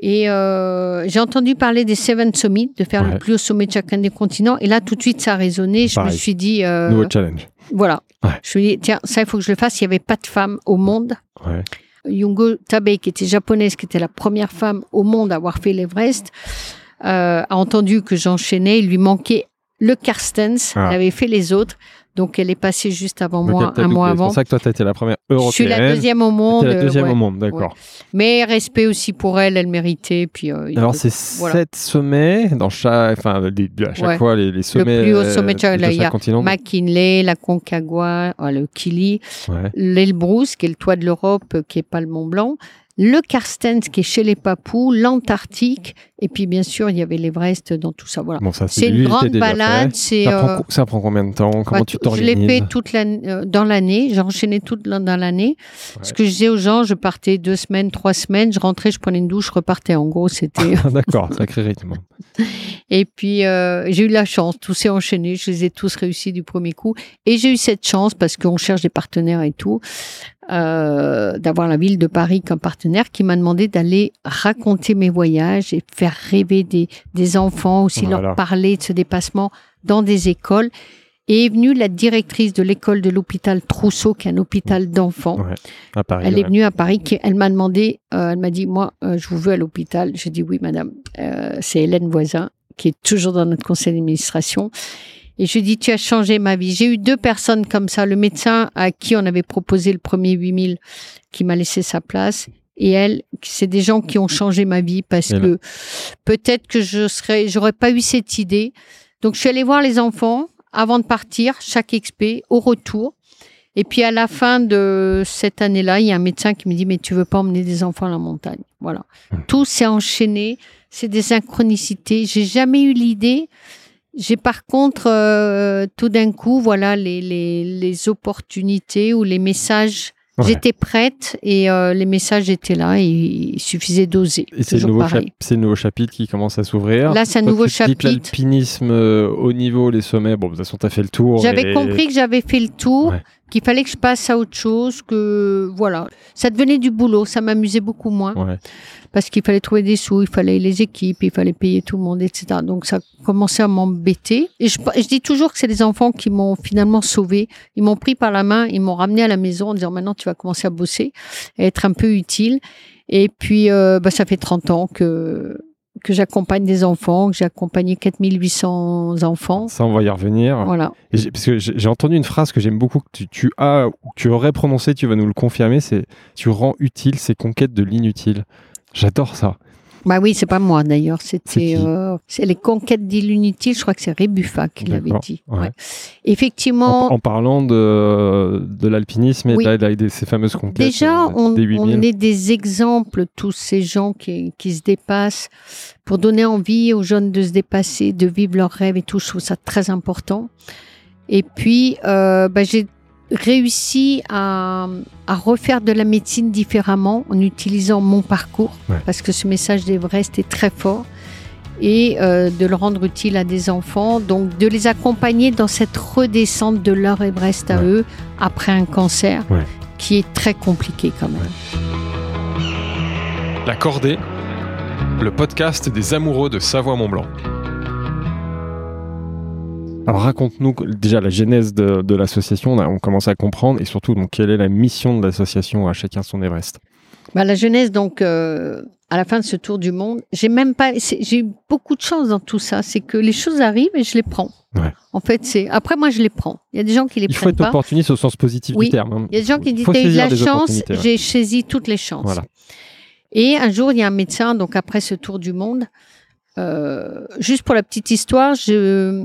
Et euh, j'ai entendu parler des Seven Summits, de faire ouais. le plus haut sommet de chacun des continents. Et là, tout de suite, ça a résonné. Je Pareil. me suis dit. Euh, Nouveau challenge. Voilà. Ouais. Je me dit, tiens, ça, il faut que je le fasse. Il n'y avait pas de femme au monde. Ouais. Yungo Tabei, qui était japonaise, qui était la première femme au monde à avoir fait l'Everest, euh, a entendu que j'enchaînais. Il lui manquait le Carstens. Ah. Elle avait fait les autres. Donc, elle est passée juste avant Donc moi, un mois avant. C'est pour ça que toi, tu as été la première européenne. Je suis la deuxième au monde. la deuxième ouais, au monde, d'accord. Ouais. Mais respect aussi pour elle, elle méritait. Puis, euh, Alors, c'est voilà. sept sommets dans chaque, enfin, à chaque ouais. fois, les, les, sommets. Le plus haut sommet de, euh, de chaque continent. McKinley, la Concagua, oh, le Kili, l'Elbrus, qui est le toit de l'Europe, qui est pas le Mont Blanc, le Carstens qui est chez les Papous, l'Antarctique, et puis bien sûr il y avait l'Everest dans tout ça. Voilà. Bon, ça, c'est une grande balade. C'est ça, euh... ça, prend combien de temps? Comment bah, tu t'organises Je l'ai fait toute l'année, euh, dans l'année. J'ai enchaîné toute dans l'année. Ouais. Ce que je disais aux gens, je partais deux semaines, trois semaines, je rentrais, je prenais une douche, je repartais. En gros, c'était. D'accord, sacré rythme. et puis euh, j'ai eu la chance, tout s'est enchaîné, je les ai tous réussis du premier coup. Et j'ai eu cette chance parce qu'on cherche des partenaires et tout. Euh, d'avoir la ville de Paris comme partenaire qui m'a demandé d'aller raconter mes voyages et faire rêver des, des enfants, aussi voilà. leur parler de ce dépassement dans des écoles. Et est venue la directrice de l'école de l'hôpital Trousseau, qui est un hôpital d'enfants. Ouais. Elle ouais. est venue à Paris. Qui, elle m'a demandé, euh, elle m'a dit, moi, euh, je vous veux à l'hôpital. J'ai dit oui, madame. C'est Hélène Voisin, qui est toujours dans notre conseil d'administration. Et je dis, tu as changé ma vie. J'ai eu deux personnes comme ça. Le médecin à qui on avait proposé le premier 8000, qui m'a laissé sa place. et elle, c'est des gens qui ont changé ma vie parce que peut-être que je serais, j'aurais pas eu cette idée. Donc je suis allée voir les enfants avant de partir, chaque expé, au retour. Et puis à la fin de cette année-là, il y a un médecin qui me dit mais tu veux pas emmener des enfants à la montagne. Voilà. Mmh. Tout s'est enchaîné, c'est des synchronicités. J'ai jamais eu l'idée. J'ai par contre euh, tout d'un coup voilà les, les, les opportunités ou les messages J'étais prête et euh, les messages étaient là et il suffisait d'oser. Et c'est le, nouveau chapitre qui commence à s'ouvrir. Là, c'est un nouveau chapitre. L'alpinisme euh, au niveau, les sommets, bon, de toute façon, tu as fait le tour. J'avais compris que j'avais fait le tour, qu'il fallait que je passe à autre chose, que voilà. Ça devenait du boulot, ça m'amusait beaucoup moins. Ouais parce qu'il fallait trouver des sous, il fallait les équipes, il fallait payer tout le monde, etc. Donc ça commençait à m'embêter. Et je, je, dis toujours que c'est les enfants qui m'ont finalement sauvé. Ils m'ont pris par la main, ils m'ont ramené à la maison en disant maintenant tu vas commencer à bosser, et être un peu utile. Et puis euh, bah, ça fait 30 ans que que j'accompagne des enfants, que j'ai accompagné 4800 enfants. Ça, on va y revenir. Voilà. parce que j'ai entendu une phrase que j'aime beaucoup, que tu, tu, as ou que tu aurais prononcée, tu vas nous le confirmer, c'est tu rends utile ces conquêtes de l'inutile. J'adore ça. Bah oui, c'est pas moi d'ailleurs. C'était euh, c'est les conquêtes d'îles inutiles. Je crois que c'est Rébuffat qui l'avait dit. Ouais. Effectivement. En, parlant de, de l'alpinisme et de, ces fameuses conquêtes. Déjà, euh, on, on, est des exemples, tous ces gens qui, qui se dépassent, pour donner envie aux jeunes de se dépasser, de vivre leurs rêves et tout. Je trouve ça très important. Et puis, euh, bah, j'ai réussi à, à, refaire de la médecine différemment en utilisant mon parcours, parce que ce message d'Everest est très fort, et euh, de le rendre utile à des enfants, donc de les accompagner dans cette redescente de leur Everest à eux après un cancer, qui est très compliqué quand même. La Cordée, le podcast des amoureux de Savoie-Mont-Blanc. Alors raconte-nous déjà la genèse de, l'association, on, commence à comprendre, et surtout donc quelle est la mission de l'association à chacun son Everest? Bah, la genèse donc euh, à la fin de ce tour du monde, j'ai même pas, j'ai eu beaucoup de chance dans tout ça, c'est que les choses arrivent et je les prends. En fait, c'est après moi je les prends. Il y a des gens qui les prennent pas. Il faut être opportuniste au sens positif du terme. Hein. Il y a des gens qui disent de la chance, j'ai saisi toutes les chances. Et un jour, il y a un médecin donc après ce tour du monde. Euh, juste pour la petite histoire, je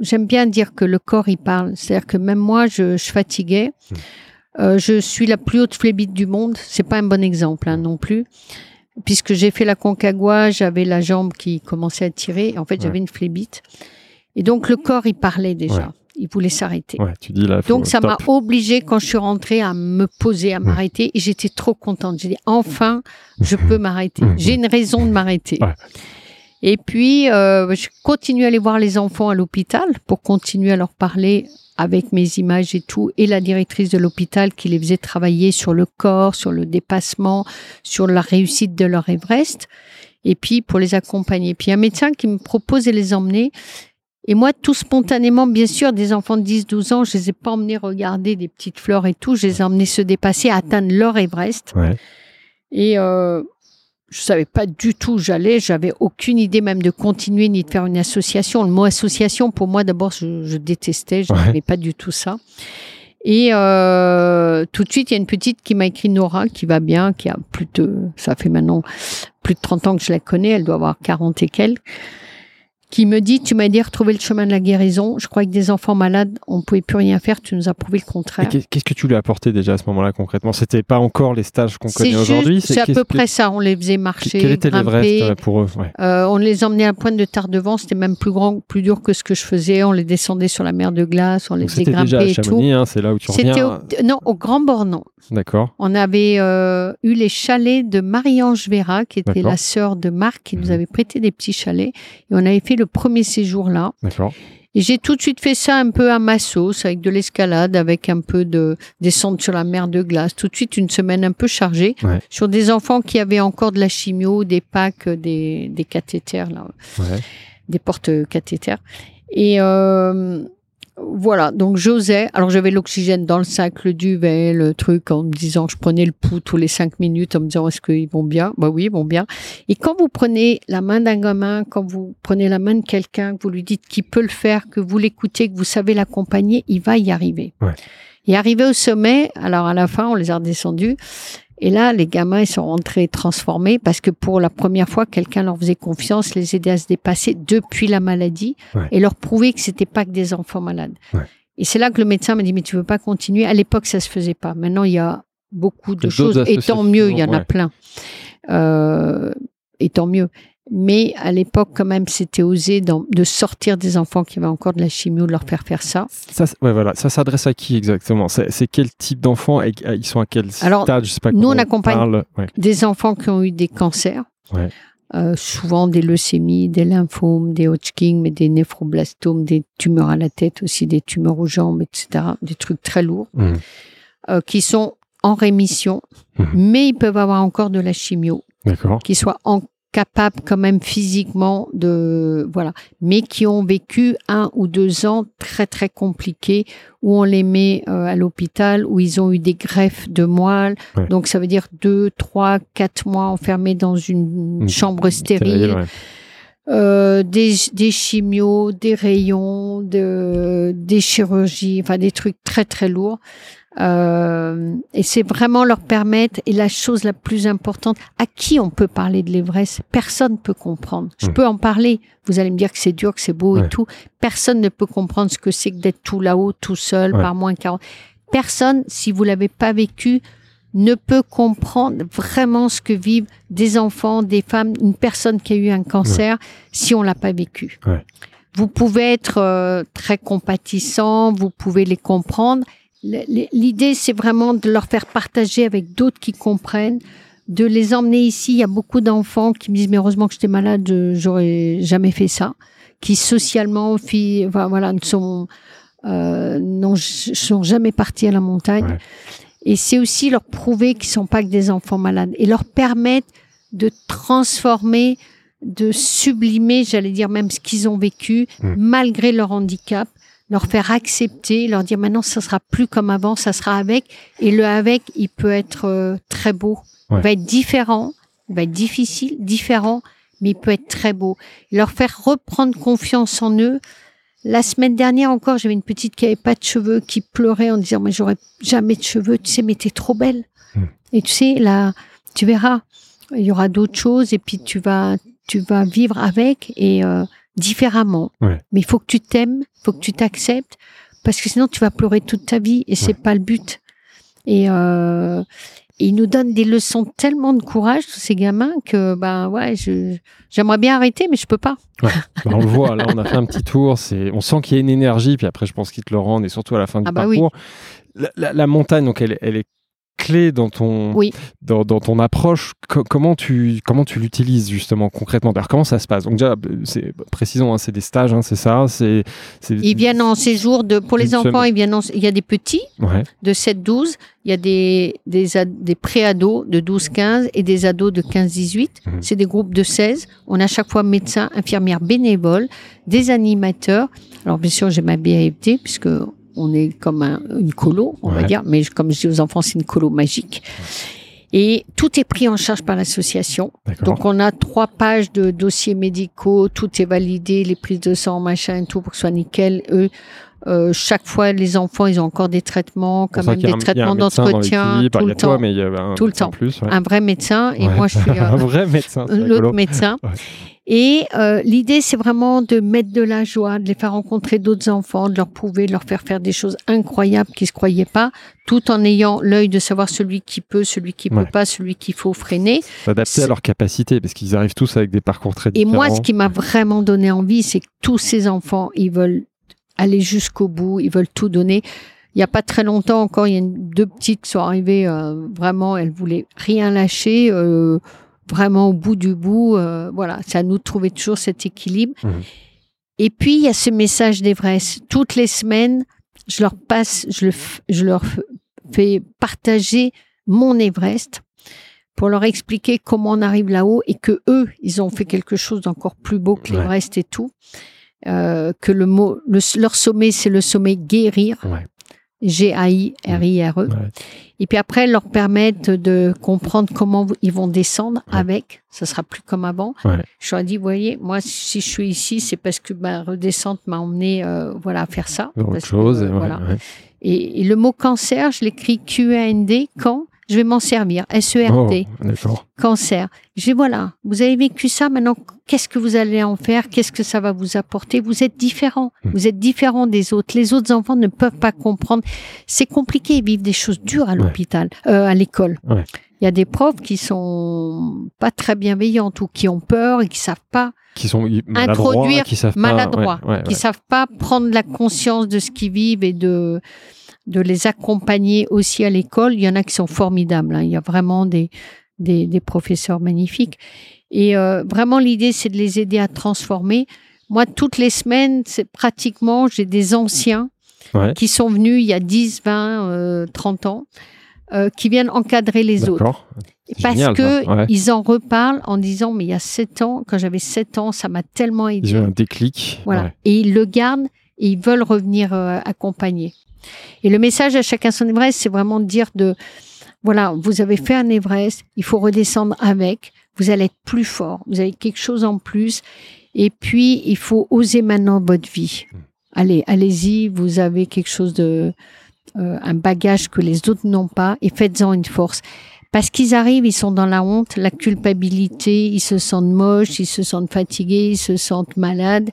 j'aime bien dire que le corps il parle. C'est-à-dire que même moi, je, je fatiguais. Hmm. Euh, je suis la plus haute flébite du monde. C'est pas un bon exemple hein, non plus, puisque j'ai fait la Concagua, j'avais la jambe qui commençait à tirer. En fait, j'avais une flébite. Et donc le corps il parlait déjà. Il voulait s'arrêter. Ouais, tu dis là, donc ça m'a obligé quand je suis rentrée à me poser, à m'arrêter. Et j'étais trop contente. J'ai dit enfin, je peux m'arrêter. J'ai une raison de m'arrêter. Et puis, euh, je continue à aller voir les enfants à l'hôpital pour continuer à leur parler avec mes images et tout, et la directrice de l'hôpital qui les faisait travailler sur le corps, sur le dépassement, sur la réussite de leur Everest, et puis pour les accompagner. Puis un médecin qui me propose de les emmener. Et moi, tout spontanément, bien sûr, des enfants de 10-12 ans, je les ai pas emmenés regarder des petites fleurs et tout, je les ai emmenés se dépasser, atteindre leur Everest. Ouais. Et euh, je savais pas du tout où j'allais, j'avais aucune idée même de continuer ni de faire une association. Le mot association, pour moi, d'abord, je, détestais, je n'aimais pas du tout ça. Et euh, tout de suite, il y a une petite qui m'a écrit Nora, qui va bien, qui a plus de, ça fait maintenant plus de 30 ans que je la connais, elle doit avoir 40 et quelques qui me dit Tu m'as à retrouver le chemin de la guérison. Je crois que des enfants malades, on ne pouvait plus rien faire. Tu nous as prouvé le contraire. Qu'est-ce que tu lui as apporté déjà à ce moment-là concrètement? C'était pas encore les stages qu'on connaît aujourd'hui C'est à peu près ça. On les faisait marcher. Quel était l'Everest pour eux? Euh, On les emmenait à la pointe de Tardevant. C'était même plus grand, plus dur que ce que je faisais. On les descendait sur la mer de glace. On les faisait grimper déjà à Chamonix, hein, c'est là où tu reviens. non, au Grand Bornand. D'accord. On avait euh, eu les chalets de Marie-Ange Vera, qui était la sœur de Marc, qui nous mhm. avait prêté des petits chalets. Et on avait fait le premier séjour là. D'accord. Et j'ai tout de suite fait ça un peu à ma sauce, avec de l'escalade, avec un peu de descente sur la mer de glace. Tout de suite, une semaine un peu chargée sur des enfants qui avaient encore de la chimio, des packs, des, des cathéters, là, des portes cathéters. Et euh, voilà, donc j'osais. Alors j'avais l'oxygène dans le sac, le duvet, le truc, en me disant, je prenais le pouls tous les cinq minutes en me disant, est-ce qu'ils vont bien? Bah oui, ils vont bien. Et quand vous prenez la main d'un gamin, quand vous prenez la main de quelqu'un, que vous lui dites qu'il peut le faire, que vous l'écoutez, que vous savez l'accompagner, il va y arriver. Ouais. Et arrivé au sommet, alors à la fin, on les a redescendus. Et là, les gamins, ils sont rentrés transformés parce que pour la première fois, quelqu'un leur faisait confiance, les aidait à se dépasser depuis la maladie Ouais. et leur prouver que c'était pas que des enfants malades. Ouais. Et c'est là que le médecin m'a dit, mais tu veux pas continuer? À l'époque, ça se faisait pas. Maintenant, il y a beaucoup de choses et tant mieux, il y en a plein. Euh, et tant mieux. Mais à l'époque, quand même, c'était osé de sortir des enfants qui avaient encore de la chimio, de leur faire faire ça. Ça, ouais, voilà. ça s'adresse à qui exactement? C'est quel type d'enfants ils sont à quel Alors, stade? Je sais pas nous, on accompagne-. Ouais. Des enfants qui ont eu des cancers, Ouais. euh, souvent des leucémies, des lymphomes, des Hodgkin, mais des néphroblastomes, des tumeurs à la tête aussi, des tumeurs aux jambes, etc. Des trucs très lourds, Mhm. euh, qui sont en rémission, Mhm. mais ils peuvent avoir encore de la chimio, qui soient en- capables quand même physiquement de voilà, mais qui ont vécu un ou deux ans très très compliqués où on les met euh, à l'hôpital où ils ont eu des greffes de moelle, Ouais. donc ça veut dire deux, trois, quatre mois enfermés dans une Une chambre stérile, ouais. euh, des, des chimios, des rayons, de, des chirurgies, enfin des trucs très très lourds. Euh, et c'est vraiment leur permettre, et la chose la plus importante, à qui on peut parler de l'Everest Personne ne peut comprendre. Je Mm. peux en parler, vous allez me dire que c'est dur, que c'est beau Ouais. et tout. Personne ne peut comprendre ce que c'est que d'être tout là-haut, tout seul, Ouais. par moins 40. Personne, si vous l'avez pas vécu, ne peut comprendre vraiment ce que vivent des enfants, des femmes, une personne qui a eu un cancer, si on l'a pas vécu. Vous pouvez être euh, très compatissant, vous pouvez les comprendre. L'idée, c'est vraiment de leur faire partager avec d'autres qui comprennent, de les emmener ici. Il y a beaucoup d'enfants qui me disent, mais heureusement que j'étais malade, j'aurais jamais fait ça, qui socialement, voilà, ne sont, euh, n'ont- sont jamais partis à la montagne. Ouais. Et c'est aussi leur prouver qu'ils sont pas que des enfants malades et leur permettre de transformer, de sublimer, j'allais dire même ce qu'ils ont vécu, Mm. malgré leur handicap, leur faire accepter, leur dire maintenant ça sera plus comme avant, ça sera avec. Et le avec, il peut être euh, très beau. Ouais. Il va être différent, il va être difficile, différent, mais il peut être très beau. Leur faire reprendre confiance en eux. La semaine dernière encore, j'avais une petite qui avait pas de cheveux, qui pleurait en disant mais j'aurais jamais de cheveux, tu sais, mais t'es trop belle. Mm. Et tu sais, là, tu verras, il y aura d'autres choses et puis tu vas, tu vas vivre avec et euh, différemment. Ouais. Mais il faut que tu t'aimes, il faut que tu t'acceptes, parce que sinon tu vas pleurer toute ta vie et c'est pas le but. Et, euh, et ils nous donnent des leçons tellement de courage, tous ces gamins, que ben ouais, j'aimerais bien arrêter, mais je peux pas. Bah, on le voit, là, on a fait un petit tour. C'est, on sent qu'il y a une énergie. Puis après, je pense qu'ils te le rendent, et surtout à la fin du Ah bah oui. parcours. La, la- la montagne, donc, elle est clé dans ton, Oui. dans, dans ton approche. Co- comment tu, comment tu l'utilises justement concrètement? Alors, comment ça se passe? Donc déjà, c'est, précisons, hein, c'est des stages, hein, c'est ça. C'est, Ils viennent en séjour de, pour les enfants, ils viennent en- il y a des petits Ouais. de 7-12, il y a des, des, des pré-ados de 12-15 et des ados de 15-18. Mhm. C'est des groupes de 16. On a à chaque fois médecins, infirmières bénévoles, des animateurs. Alors bien sûr, j'ai ma BAFD puisque on est comme un- une colo, on va dire, mais comme je dis aux enfants, c'est une colo magique. Et tout est pris en charge par l'association. Donc on a trois pages de dossiers médicaux, tout est validé, les prises de sang, machin et tout pour que ce soit nickel. Eux, euh, chaque fois, les enfants, ils ont encore des traitements, quand même des un- traitements d'entretien, tout le temps. mais il y a un Tout le temps. Plus, ouais. Un vrai médecin et Ouais. moi je suis euh, un vrai médecin. l'autre médecin. Ouais. Et euh, l'idée, c'est vraiment de mettre de la joie, de les faire rencontrer d'autres enfants, de leur prouver, de leur faire faire des choses incroyables qu'ils se croyaient pas, tout en ayant l'œil de savoir celui qui peut, celui qui Ouais. peut pas, celui qu'il faut freiner. S'adapter à leur capacité, parce qu'ils arrivent tous avec des parcours très Et différents. moi, ce qui m'a vraiment donné envie, c'est que tous ces enfants, ils veulent aller jusqu'au bout, ils veulent tout donner. Il n'y a pas très longtemps encore, il y a une- deux petites qui sont arrivées, euh, vraiment, elles voulaient rien lâcher, euh, vraiment au bout du bout. euh, voilà, c'est à nous de trouver toujours cet équilibre. Mhm. Et puis, il y a ce message d'Everest. Toutes les semaines, je leur passe, je, le je leur fais partager mon Everest pour leur expliquer comment on arrive là-haut et que eux, ils ont fait quelque chose d'encore plus beau que Ouais. l'Everest et tout. Euh, que le mot, le- leur sommet, c'est le sommet guérir. Ouais. G-A-I-R-I-R-E. Ouais. Et puis après, leur permettre de comprendre comment ils vont descendre Ouais. avec. Ça sera plus comme avant. Ouais. Je leur ai dit, vous voyez, moi, si je suis ici, c'est parce que ma redescente m'a emmené euh, voilà, à faire ça. Autre que, chose. euh, et ouais, voilà. Et, et le mot cancer, je l'écris Q-A-N-D, quand je vais m'en servir. SERT, Oh, cancer. Je dis voilà, vous avez vécu ça, maintenant qu'est-ce que vous allez en faire? Qu'est-ce que ça va vous apporter? Vous êtes différent, Hmm. vous êtes différent des autres. Les autres enfants ne peuvent pas comprendre. C'est compliqué, ils vivent des choses dures à l'hôpital, euh, à l'école. Ouais. Il y a des profs qui sont pas très bienveillantes ou qui ont peur et qui savent pas Qui sont y- maladroits, Introduire qui savent maladroits, ouais, qui savent pas prendre la conscience de ce qu'ils vivent et de de les accompagner aussi à l'école. Il y en a qui sont formidables. hein. Il y a vraiment des des, des professeurs magnifiques. Et euh, vraiment, l'idée, c'est de les aider à transformer. Moi, toutes les semaines, c'est pratiquement, j'ai des anciens Ouais. qui sont venus il y a 10, 20, euh, 30 ans, euh, qui viennent encadrer les autres. Parce génial, que. Ouais. ils en reparlent en disant, mais il y a 7 ans, quand j'avais 7 ans, ça m'a tellement aidé. Ils ont un déclic. Voilà. Ouais. Et ils le gardent et ils veulent revenir euh, accompagner. Et le message à chacun son Everest, c'est vraiment de dire de, voilà, vous avez fait un Everest, il faut redescendre avec, vous allez être plus fort, vous avez quelque chose en plus. Et puis, il faut oser maintenant votre vie. Allez, allez-y, vous avez quelque chose de, euh, un bagage que les autres n'ont pas et faites-en une force. Parce qu'ils arrivent, ils sont dans la honte, la culpabilité, ils se sentent moches, ils se sentent fatigués, ils se sentent malades.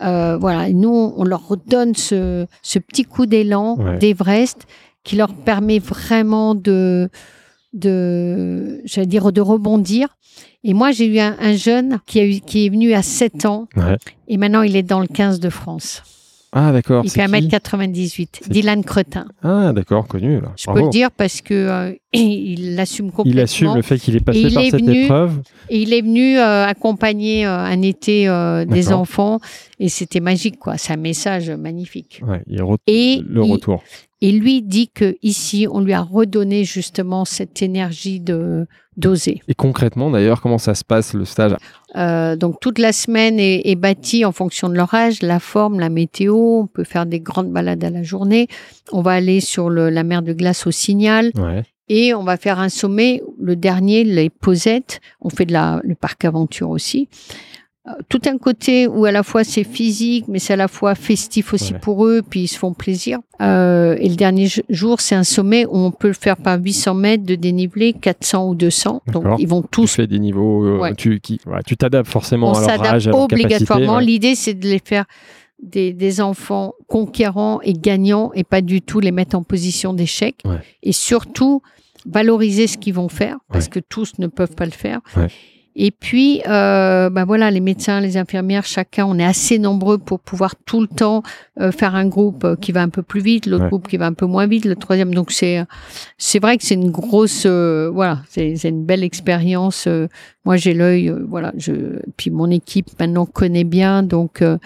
Euh, voilà, et nous, on leur redonne ce, ce petit coup d'élan Ouais. d'Everest qui leur permet vraiment de, de, j'allais dire, de rebondir. Et moi, j'ai eu un, un jeune qui, a eu, qui est venu à 7 ans Ouais. et maintenant il est dans le 15 de France. Ah, d'accord. Il fait qui 1m98. C'est- Dylan Cretin. Ah, d'accord, connu. Là. Je Bravo. peux le dire parce que euh, il l'assume complètement. Il assume le fait qu'il est passé il par est cette venu- épreuve. Et il est venu euh, accompagner euh, un été euh, des enfants et c'était magique quoi. C'est un message magnifique. Ouais, il Et le il- retour. Et lui dit que ici, on lui a redonné justement cette énergie de d'oser. Et concrètement, d'ailleurs, comment ça se passe le stage Euh, donc toute la semaine est, est bâtie en fonction de leur âge, la forme, la météo. On peut faire des grandes balades à la journée. On va aller sur le- la mer de glace au Signal Ouais. et on va faire un sommet. Le dernier, les Posettes. On fait de la le parc aventure aussi. Tout un côté où à la fois c'est physique, mais c'est à la fois festif aussi pour eux, puis ils se font plaisir. Euh, et le dernier jour, c'est un sommet où on peut le faire par 800 mètres de dénivelé, 400 ou 200. Donc ils vont Tu tous fais des niveaux. euh, Ouais. Tu ouais, tu t'adaptes forcément on à leur âge, s'adapte à leur obligatoirement. ouais. L'idée, c'est de les faire des, des enfants conquérants et gagnants et pas du tout les mettre en position d'échec. Et surtout, valoriser ce qu'ils vont faire parce que tous ne peuvent pas le faire. Et puis, euh, bah voilà, les médecins, les infirmières, chacun, on est assez nombreux pour pouvoir tout le temps euh, faire un groupe euh, qui va un peu plus vite, l'autre Ouais. groupe qui va un peu moins vite, le troisième. Donc c'est c'est vrai que c'est une grosse, euh, voilà, c'est c'est une belle expérience. euh, moi, j'ai l'œil, euh, voilà. Je, puis mon équipe maintenant connaît bien, donc euh,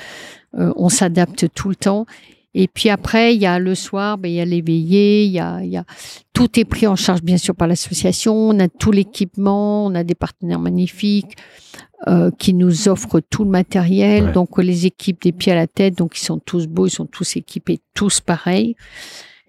euh, on s'adapte tout le temps. Et puis après, il y a le soir, ben, il y a les veillées, il y a, il y a tout est pris en charge bien sûr par l'association. On a tout l'équipement, on a des partenaires magnifiques euh, qui nous offrent tout le matériel. Ouais. Donc les équipes des pieds à la tête, donc ils sont tous beaux, ils sont tous équipés, tous pareils.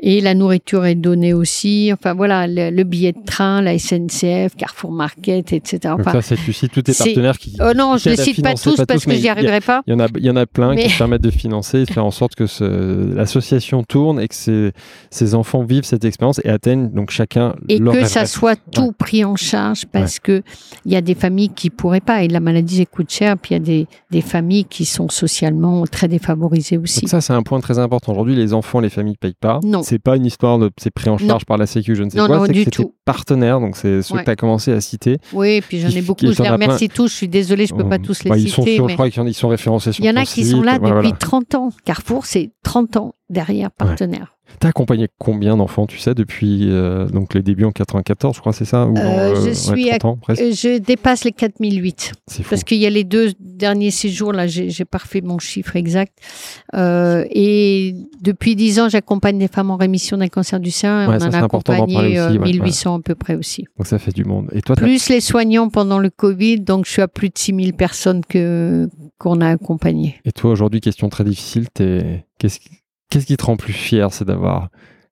Et la nourriture est donnée aussi. Enfin voilà, le, le billet de train, la SNCF, Carrefour Market, etc. Donc Enfin, ça, c'est tu cites tous tes partenaires qui. oh non, qui je ne à cite pas tous pas parce tous, que j'y arriverai pas. Il y en a, il y en a plein Mais- qui permettent de financer, de faire en sorte que ce- l'association tourne et que ces, ces enfants vivent cette expérience et atteignent donc chacun et leur que rêve. ça soit tout pris en charge parce que il y a des familles qui pourraient pas et la maladie ça coûte cher puis il y a des, des familles qui sont socialement très défavorisées aussi. Donc ça, c'est un point très important. Aujourd'hui, les enfants, les familles payent pas. Non. C'est pas une histoire de c'est pris en Non. charge par la Sécu, je ne sais Non, quoi. non, c'est que du c'est tes tout. Partenaires, donc c'est ceux Ouais. que tu as commencé à citer. Oui, puis j'en ai beaucoup. Je les plein. remercie tous. Je suis désolée, je peux pas tous les Bah, ils sont citer. sur, mais je crois qu'ils sont- référencés sur il y en a qui sont là Ouais, depuis voilà. 30 ans. Carrefour, c'est 30 ans derrière partenaire. T'as accompagné combien d'enfants, tu sais, depuis euh, donc les débuts en 94, je crois, c'est ça ou, Euh, je ouais, suis 30 ans, presque. Euh, Je dépasse les 4008. C'est fou. Parce qu'il y a les deux derniers séjours, là, j'ai pas refait mon chiffre exact. Euh, et depuis 10 ans, j'accompagne des femmes en rémission d'un cancer du sein. Ouais, On ça, en a accompagné euh, aussi, ouais, 1800 à peu près aussi. Donc ça fait du monde. Et toi, t'as- Plus les soignants pendant le Covid, donc je suis à plus de 6000 personnes que qu'on a accompagnées. et toi aujourd'hui, question très difficile, t'es- qu'est-ce qui... qu'est-ce qui te rend plus fier? C'est d'avoir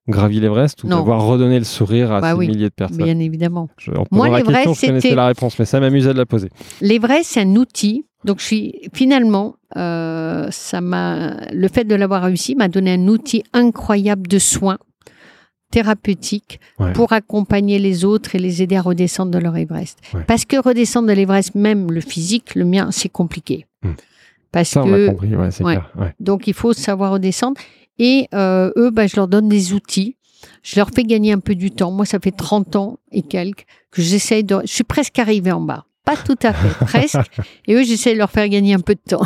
gravi l'Everest ou d'avoir redonné le sourire à Bah ces oui, milliers de personnes? Bien évidemment. Je- Moi, la l'Everest, question, je connaissais la réponse, mais ça m'amusait de la poser. L'Everest, c'est un outil. Donc, je suis finalement, euh, ça m'a, le fait de l'avoir réussi m'a donné un outil incroyable de soins thérapeutique Ouais. pour accompagner les autres et les aider à redescendre de leur Everest. Ouais. Parce que redescendre de l'Everest, même le physique, le mien, c'est compliqué. Hmm. Parce Ça, on que compris, ouais, clair. Donc il faut savoir redescendre. Et euh, eux, bah, je leur donne des outils. Je leur fais gagner un peu du temps. Moi, ça fait 30 ans et quelques que j'essaye de... Je suis presque arrivée en bas. Pas tout à fait, presque. Et eux, j'essaie de leur faire gagner un peu de temps.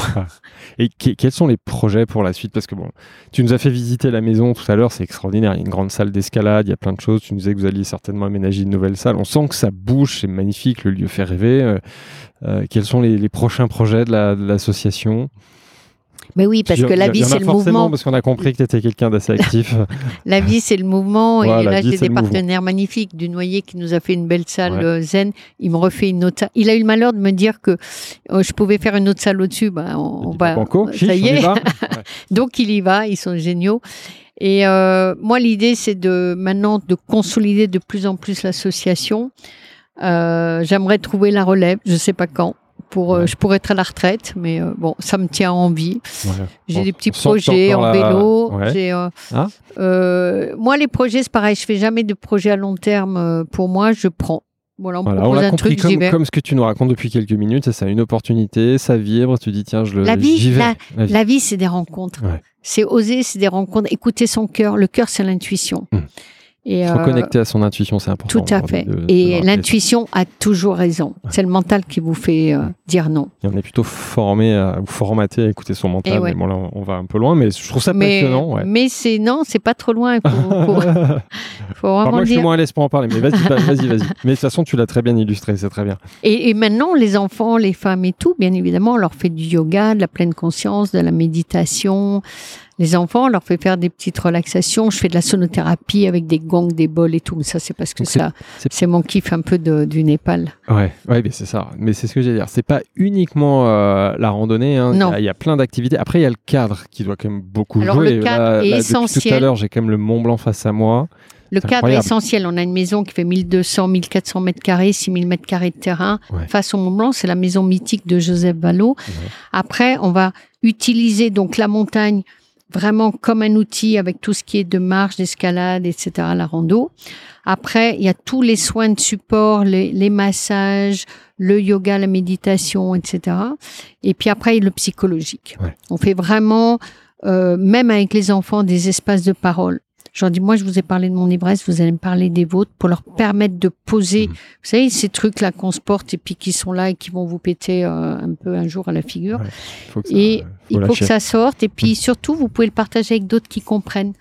Et que- quels sont les projets pour la suite? Parce que bon, tu nous as fait visiter la maison tout à l'heure, c'est extraordinaire. Il y a une grande salle d'escalade, il y a plein de choses. Tu nous disais que vous alliez certainement aménager une nouvelle salle. On sent que ça bouge, c'est magnifique, le lieu fait rêver. Euh, euh, quels sont les, les prochains projets de la- de l'association? Mais oui, parce y- que la y vie, c'est le forcément, mouvement. Parce qu'on a compris que tu étais quelqu'un d'assez actif. La vie, c'est le mouvement. Et là, j'ai des mouvement. partenaires magnifiques. Du Noyer qui nous a fait une belle salle Ouais. euh, zen. Il me refait une autre salle. Il a eu le malheur de me dire que euh, je pouvais faire une autre salle au-dessus. Ben, on, on va- Banco, chiche, ça y on y est. va? Donc, il y va. Ils sont géniaux. Et euh, moi, l'idée, c'est de maintenant de consolider de plus en plus l'association. Euh, J'aimerais trouver la relève. Je sais pas quand. Pour, euh, Ouais. je pourrais être à la retraite, mais euh, bon, ça me tient en vie. Ouais. J'ai des petits projets en la- vélo. Ouais. J'ai, euh, euh, moi, les projets, c'est pareil. Je fais jamais de projet à long terme. Pour moi, je prends. Voilà, on me Voilà, on l'a un compris truc, comme, comme ce que tu nous racontes depuis quelques minutes, c'est ça, une opportunité, ça vibre, tu dis tiens, je le La vie, vais. la- La vie. La vie, c'est des rencontres. Ouais. C'est oser, c'est des rencontres. Écouter son cœur. Le cœur, c'est l'intuition. Mm. Et Se euh, reconnecter à son intuition, c'est important. tout à fait. de- Et l'intuition a toujours raison. C'est le mental qui vous fait euh, dire non. Et on est plutôt formé à, ou formaté à écouter son mental. Ouais. Mais bon, là, on va un peu loin, mais je trouve ça Mais, passionnant. Ouais. mais c'est non, c'est pas trop loin. Faut, faut- Enfin, moi, je suis moins à l'aise pour en parler, mais vas-y, vas- vas-y, vas-y. Mais de toute façon, tu l'as très bien illustré, c'est très bien. Et, et maintenant, les enfants, les femmes et tout, bien évidemment, on leur fait du yoga, de la pleine conscience, de la méditation. Les enfants, on leur fait faire des petites relaxations. Je fais de la sonothérapie avec des gongs, des bols et tout. Mais ça, c'est parce que ça, c'est- mon kiff un peu de- du Népal. Ouais, ouais, mais c'est ça. Mais c'est ce que j'allais dire. C'est pas uniquement euh, la randonnée. hein. Non. Il y a- plein d'activités. Après, il y a le cadre qui doit quand même beaucoup Alors, jouer. le cadre Là- est là, Depuis tout à essentiel. l'heure, j'ai quand même le Mont Blanc face à moi. Le cadre incroyable. est essentiel. On a une maison qui fait 1200, 1400 mètres carrés, 6000 mètres carrés de terrain. Ouais. Face au Mont Blanc, c'est la maison mythique de Joseph Vallot. Après, on va utiliser donc la montagne vraiment comme un outil avec tout ce qui est de marche, d'escalade, etc., la rando. Après, il y a tous les soins de support, les, les massages, le yoga, la méditation, etc. Et puis après, le psychologique. Ouais. On fait vraiment, euh, même avec les enfants, des espaces de parole. Je leur dis, moi, je vous ai parlé de mon Everest, vous allez me parler des vôtres pour leur permettre de poser, Mhm. vous savez, ces trucs-là qu'on se porte et puis qui sont là et qui vont vous péter euh, un peu un jour à la figure. Ouais. Faut que ça- Et faut Il faut lâcher. que ça sorte et puis surtout, vous pouvez le partager avec d'autres qui comprennent.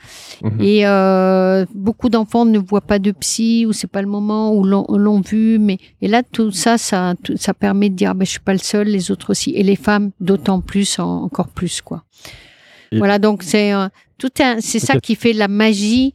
Mhm. Et euh, beaucoup d'enfants ne voient pas de psy ou c'est pas le moment ou l'ont vu, mais et là tout ça, ça, tout- ça permet de dire, ah ben, je suis pas le seul, les autres aussi, et les femmes d'autant plus, en- encore plus quoi. Et- Voilà, donc c'est euh, tout un, c'est ça qui fait la magie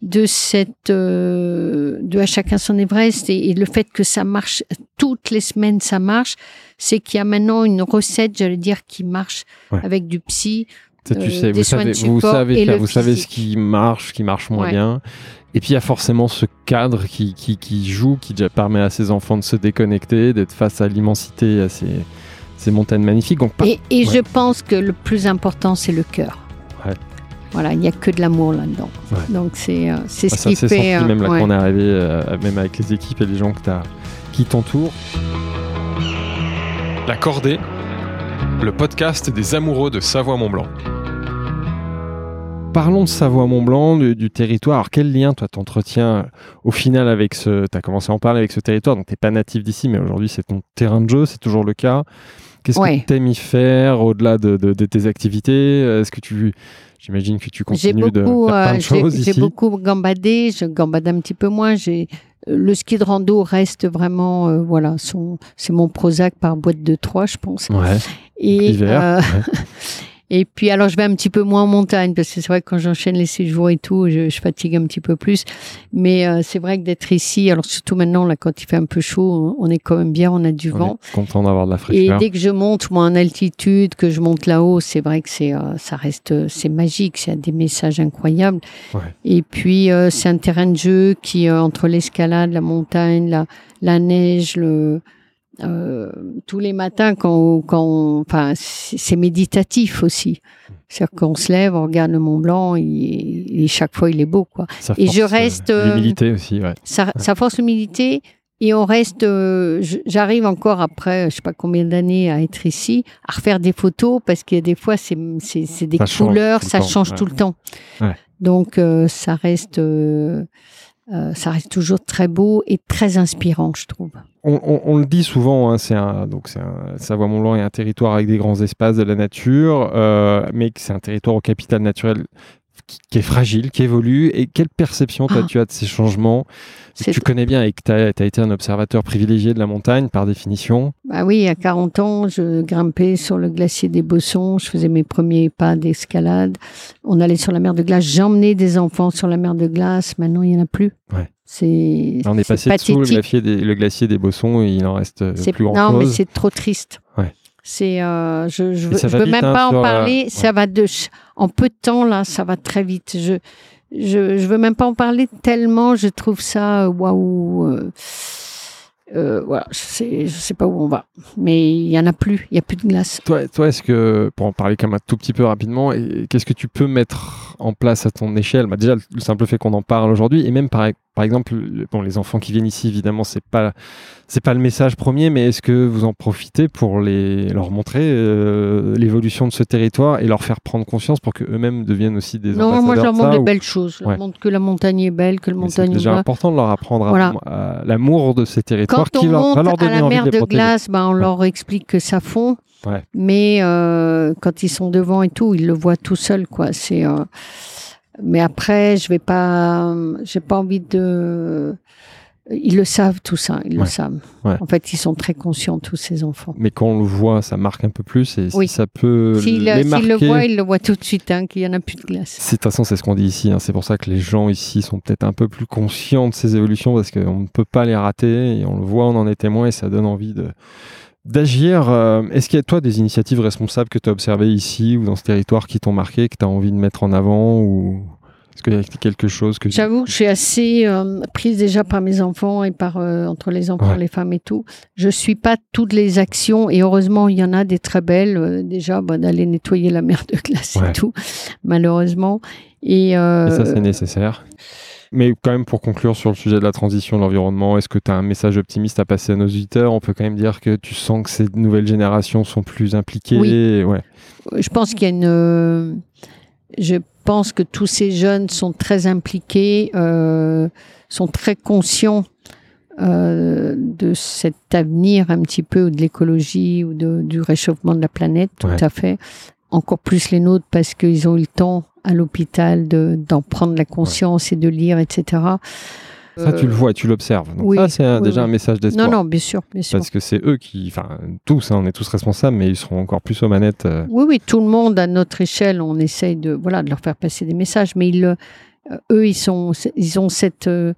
de cette, euh, de à chacun son Everest et, et le fait que ça marche toutes les semaines, ça marche, c'est qu'il y a maintenant une recette, j'allais dire, qui marche Ouais. avec du psy. Ça, tu euh, sais, des vous savez, vous savez faire, vous savez ce qui marche, ce qui marche moins Ouais. bien. Et puis il y a forcément ce cadre qui, qui, qui joue, qui déjà permet à ces enfants de se déconnecter, d'être face à l'immensité, à ces, ces montagnes magnifiques. Donc, par- Et, et Ouais. je pense que le plus important, c'est le cœur. Ouais. Voilà, il n'y a que de l'amour là-dedans. Ouais. Donc c'est euh, c'est Ah, ce ça qui fait. senti euh, même là ouais. qu'on est arrivé, euh, même avec les équipes et les gens que t'as- qui t'entourent. La Cordée, le podcast des amoureux de Savoie-Mont-Blanc. Parlons de Savoie-Mont-Blanc, du, du territoire. Alors, quel lien, toi, t'entretiens euh, au final avec ce. Tu as commencé à en parler avec ce territoire, donc tu pas natif d'ici, mais aujourd'hui, c'est ton terrain de jeu, c'est toujours le cas. Qu'est-ce Ouais. que tu aimes y faire au-delà de, de- de tes activités? Est-ce que tu. J'imagine que tu J'ai continues de beaucoup, faire plein euh, de j'ai- choses j'ai ici. beaucoup gambadé. Je gambade un petit peu moins. J'ai euh, le ski de rando reste vraiment, euh, voilà, c'est mon Prozac par boîte de trois, je pense. Ouais, Et euh, ouais. Et puis, alors, je vais un petit peu moins en montagne parce que c'est vrai que quand j'enchaîne les séjours et tout, je, je fatigue un petit peu plus. Mais euh, c'est vrai que d'être ici, alors surtout maintenant, là, quand il fait un peu chaud, on est quand même bien, on a du On vent. content d'avoir de la Et fraîcheur. dès que je monte, moi, en altitude, que je monte là-haut, c'est vrai que c'est, euh, ça reste, euh, c'est magique, c'est des messages incroyables. Ouais. Et puis, euh, c'est un terrain de jeu qui, euh, entre l'escalade, la montagne, la, la neige, le, Euh, tous les matins, quand, quand enfin, c'est méditatif aussi. C'est-à-dire qu'on se lève, on regarde le Mont Blanc et, et chaque fois il est beau, quoi. Ça Et je force, euh, reste, euh, L'humilité aussi, ouais. Ça, ça force l'humilité et on reste. euh, J'arrive encore après, je sais pas combien d'années à être ici, à refaire des photos parce qu'il y a des fois c'est des Ça couleurs, ça temps, change ouais. tout le temps. Ouais. Donc euh, ça reste. Euh, ça reste toujours très beau et très inspirant, je trouve. On, le dit souvent, hein, c'est un, Savoie-Mont-Blanc est un territoire avec des grands espaces de la nature, euh, mais c'est un territoire au capital naturel qui, qui est fragile, qui évolue. Et quelle perception toi, Ah. tu as de ces changements? Que Tu connais bien et que tu as, été un observateur privilégié de la montagne par définition. Bah oui, à 40 ans, je grimpais sur le glacier des Bossons, je faisais mes premiers pas d'escalade. On allait sur la mer de glace, j'emmenais des enfants sur la mer de glace. Maintenant, il n'y en a plus. Ouais. C'est on est passé le pathétique. glacier, des, le glacier des Bossons et il en reste euh, plus grand non, mais c'est trop triste. C'est, euh, je, je veux, ça je va veux vite, même hein, pas en euh, parler. Ça va de, en peu de temps là, ça va très vite. Je, je, je veux même pas en parler tellement. Je trouve ça euh, waouh. euh, voilà, je sais, je sais pas où on va, mais il y en a plus. Il y a plus de glace. Toi, toi est-ce que, pour en parler quand même un tout petit peu rapidement, qu'est-ce que tu peux mettre en place à ton échelle? Bah, Déjà, le simple fait qu'on en parle aujourd'hui, et même par, par exemple, le- bon, les enfants qui viennent ici, évidemment, c'est pas, c'est pas le message premier, mais est-ce que vous en profitez pour les, leur montrer euh, l'évolution de ce territoire et leur faire prendre conscience pour qu'eux-mêmes deviennent aussi des Non, ambassadeurs moi je leur montre ça, de ou- belles choses. Je leur Ouais. montre que la montagne est belle, que le C'est montagne est déjà belle. important de leur apprendre à- Voilà. à l'amour de ces territoires Quand qui on leur, monte va leur à la mer de de glace, ben, on leur explique que ça fond. Ouais. Mais euh, quand ils sont devant et tout, ils le voient tout seuls, quoi. C'est. euh, Mais après, je vais pas. J'ai pas envie de. Ils le savent tout ça. Ils Ouais. le savent. Ouais. En fait, ils sont très conscients tous ces enfants. Mais quand on le voit, ça marque un peu plus, et Oui. si ça peut S'ils les marquer... le voient, ils le voient tout de suite, hein, qu'il y en a plus de glace. C'est- De toute façon, c'est ce qu'on dit ici. hein. C'est pour ça que les gens ici sont peut-être un peu plus conscients de ces évolutions parce qu'on ne peut pas les rater et on le voit, on en est témoin et ça donne envie de d'agir. Euh, Est-ce qu'il y a toi des initiatives responsables que tu as observées ici ou dans ce territoire qui t'ont marqué, que tu as envie de mettre en avant ou est-ce qu'il y a quelque chose que J'avoue que je suis assez euh, prise déjà par mes enfants et par euh, entre les enfants, Ouais. les femmes et tout. Je suis pas toutes les actions et heureusement il y en a des très belles. euh, déjà bah, d'aller nettoyer la mer de glace Ouais. et tout, malheureusement. Et, Et ça, c'est nécessaire. Mais quand même, pour conclure sur le sujet de la transition de l'environnement, est-ce que tu as un message optimiste à passer à nos auditeurs? On peut quand même dire que tu sens que ces nouvelles générations sont plus impliquées. Oui. Ouais. je pense qu'il y a une. euh, je pense que tous ces jeunes sont très impliqués, euh, sont très conscients euh, de cet avenir un petit peu, ou de l'écologie, ou de, du réchauffement de la planète, tout Ouais. à fait. Encore plus les nôtres parce qu'ils ont eu le temps à l'hôpital de- d'en prendre la conscience et de lire, etc. Ça, tu le Euh, vois, tu l'observes. Donc oui, ça, c'est oui, déjà oui. un message d'espoir. Non, non, bien sûr, bien sûr. Parce que c'est eux qui, enfin, tous, hein, on est tous responsables, mais ils seront encore plus aux manettes. euh, Oui, oui, tout le monde à notre échelle, on essaye de, voilà, de leur faire passer des messages, mais ils, euh, eux, ils, sont, ils ont cette, euh,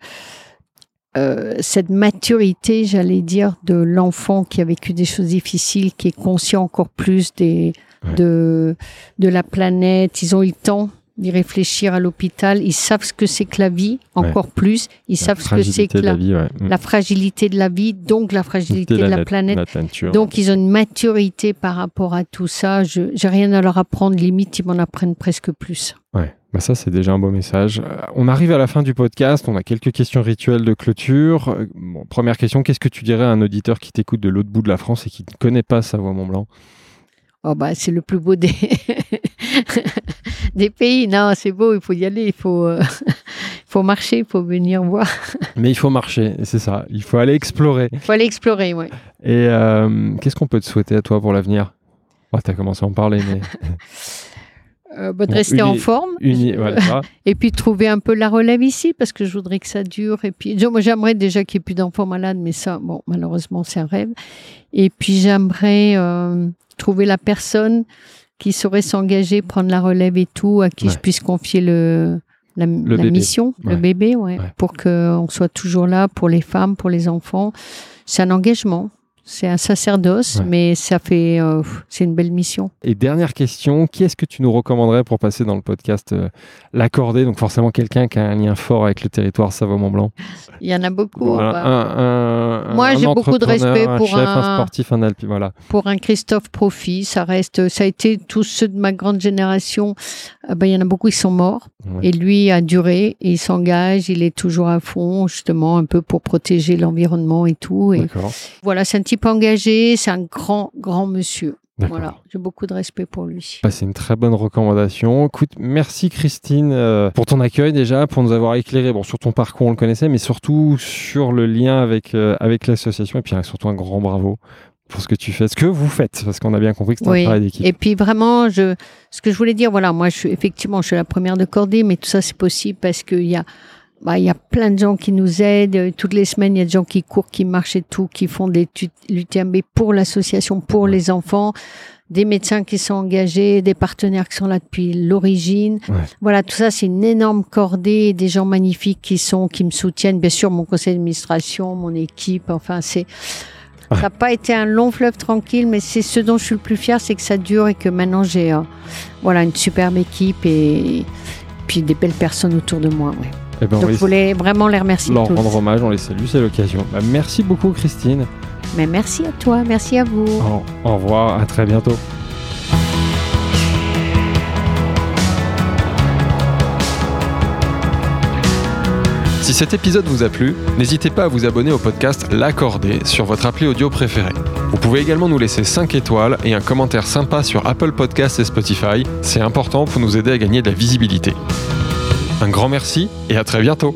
cette maturité, j'allais dire, de l'enfant qui a vécu des choses difficiles, qui est conscient encore plus des, Ouais. de, de la planète. Ils ont eu le temps d'y réfléchir à l'hôpital. Ils savent ce que c'est que la vie, Ouais. encore plus. Ils la savent ce que c'est que la, la vie, ouais. Mm. la fragilité de la vie, donc la fragilité de la, planète. Donc, ils ont une maturité par rapport à tout ça. Je n'ai rien à leur apprendre. Limite, ils m'en apprennent presque plus. Ouais, bah ça c'est déjà un beau message. Euh, on arrive à la fin du podcast, on a quelques questions rituelles de clôture. Euh, bon, première question, qu'est-ce que tu dirais à un auditeur qui t'écoute de l'autre bout de la France et qui ne connaît pas Savoie-Mont-Blanc Oh, bah, c'est le plus beau des, des pays. Non, c'est beau, il faut y aller. Il faut, euh, faut marcher, il faut venir voir. Mais il faut marcher, c'est ça, il faut aller explorer. Il faut aller explorer, ouais. Et euh, qu'est-ce qu'on peut te souhaiter à toi pour l'avenir? Oh, Tu as commencé à en parler, mais Euh, bah, de Bon, rester uni- en forme. uni, voilà. Et puis trouver un peu la relève ici, parce que je voudrais que ça dure. Et puis, moi, j'aimerais déjà qu'il n'y ait plus d'enfants malades, mais ça, bon, malheureusement, c'est un rêve. Et puis, j'aimerais euh, trouver la personne qui saurait s'engager, prendre la relève et tout, à qui Ouais. je puisse confier le, la, mission, Ouais. le bébé, ouais, Ouais. pour qu'on soit toujours là pour les femmes, pour les enfants. C'est un engagement. C'est un sacerdoce, Ouais. mais ça fait, euh, c'est une belle mission. Et dernière question, qui est-ce que tu nous recommanderais pour passer dans le podcast euh, L'accordé? Donc forcément quelqu'un qui a un lien fort avec le territoire Savoie-Mont-Blanc. Il y en a beaucoup. Voilà, bah, un- un- Moi, j'ai beaucoup de respect un pour chef, un sportif, un alpi, voilà. pour un Christophe Profit, ça reste, ça a été tous ceux de ma grande génération. euh, ben, il y en a beaucoup qui sont morts. Ouais. Et lui a duré, et il s'engage, il est toujours à fond, justement, un peu pour protéger l'environnement et tout. Et voilà, c'est un type engagé, c'est un grand, grand monsieur. Voilà, j'ai beaucoup de respect pour lui. Bah, c'est une très bonne recommandation. Écoute, merci Christine euh, pour ton accueil déjà, pour nous avoir éclairé bon, sur ton parcours, on le connaissait, mais surtout sur le lien avec, euh, avec l'association. Et puis euh, surtout un grand bravo pour ce que tu fais, ce que vous faites, parce qu'on a bien compris que c'est un travail d'équipe. Et puis vraiment, je, ce que je voulais dire, voilà, moi, je suis effectivement, je suis la première de cordée, mais tout ça, c'est possible parce qu'il y a, bah, il y a plein de gens qui nous aident. Euh, Toutes les semaines, il y a des gens qui courent, qui marchent et tout, qui font des l'UTMB pour l'association, pour les enfants, des médecins qui sont engagés, des partenaires qui sont là depuis l'origine. Ouais. Voilà, tout ça, c'est une énorme cordée, des gens magnifiques qui sont, qui me soutiennent. Bien sûr, mon conseil d'administration, mon équipe, enfin, c'est, ça n'a pas été un long fleuve tranquille, mais c'est ce dont je suis le plus fier, c'est que ça dure et que maintenant j'ai euh, voilà, une superbe équipe et puis des belles personnes autour de moi. ouais. Eh ben, on Donc je voulais vraiment les remercier leur tous. rendre hommage, on les salue, c'est l'occasion. Bah, merci beaucoup Christine. Mais merci à toi, merci à vous. Au, au revoir, à très bientôt. Si cet épisode vous a plu, n'hésitez pas à vous abonner au podcast L'Accordé sur votre appli audio préférée. Vous pouvez également nous laisser 5 étoiles et un commentaire sympa sur Apple Podcasts et Spotify. C'est important pour nous aider à gagner de la visibilité. Un grand merci et à très bientôt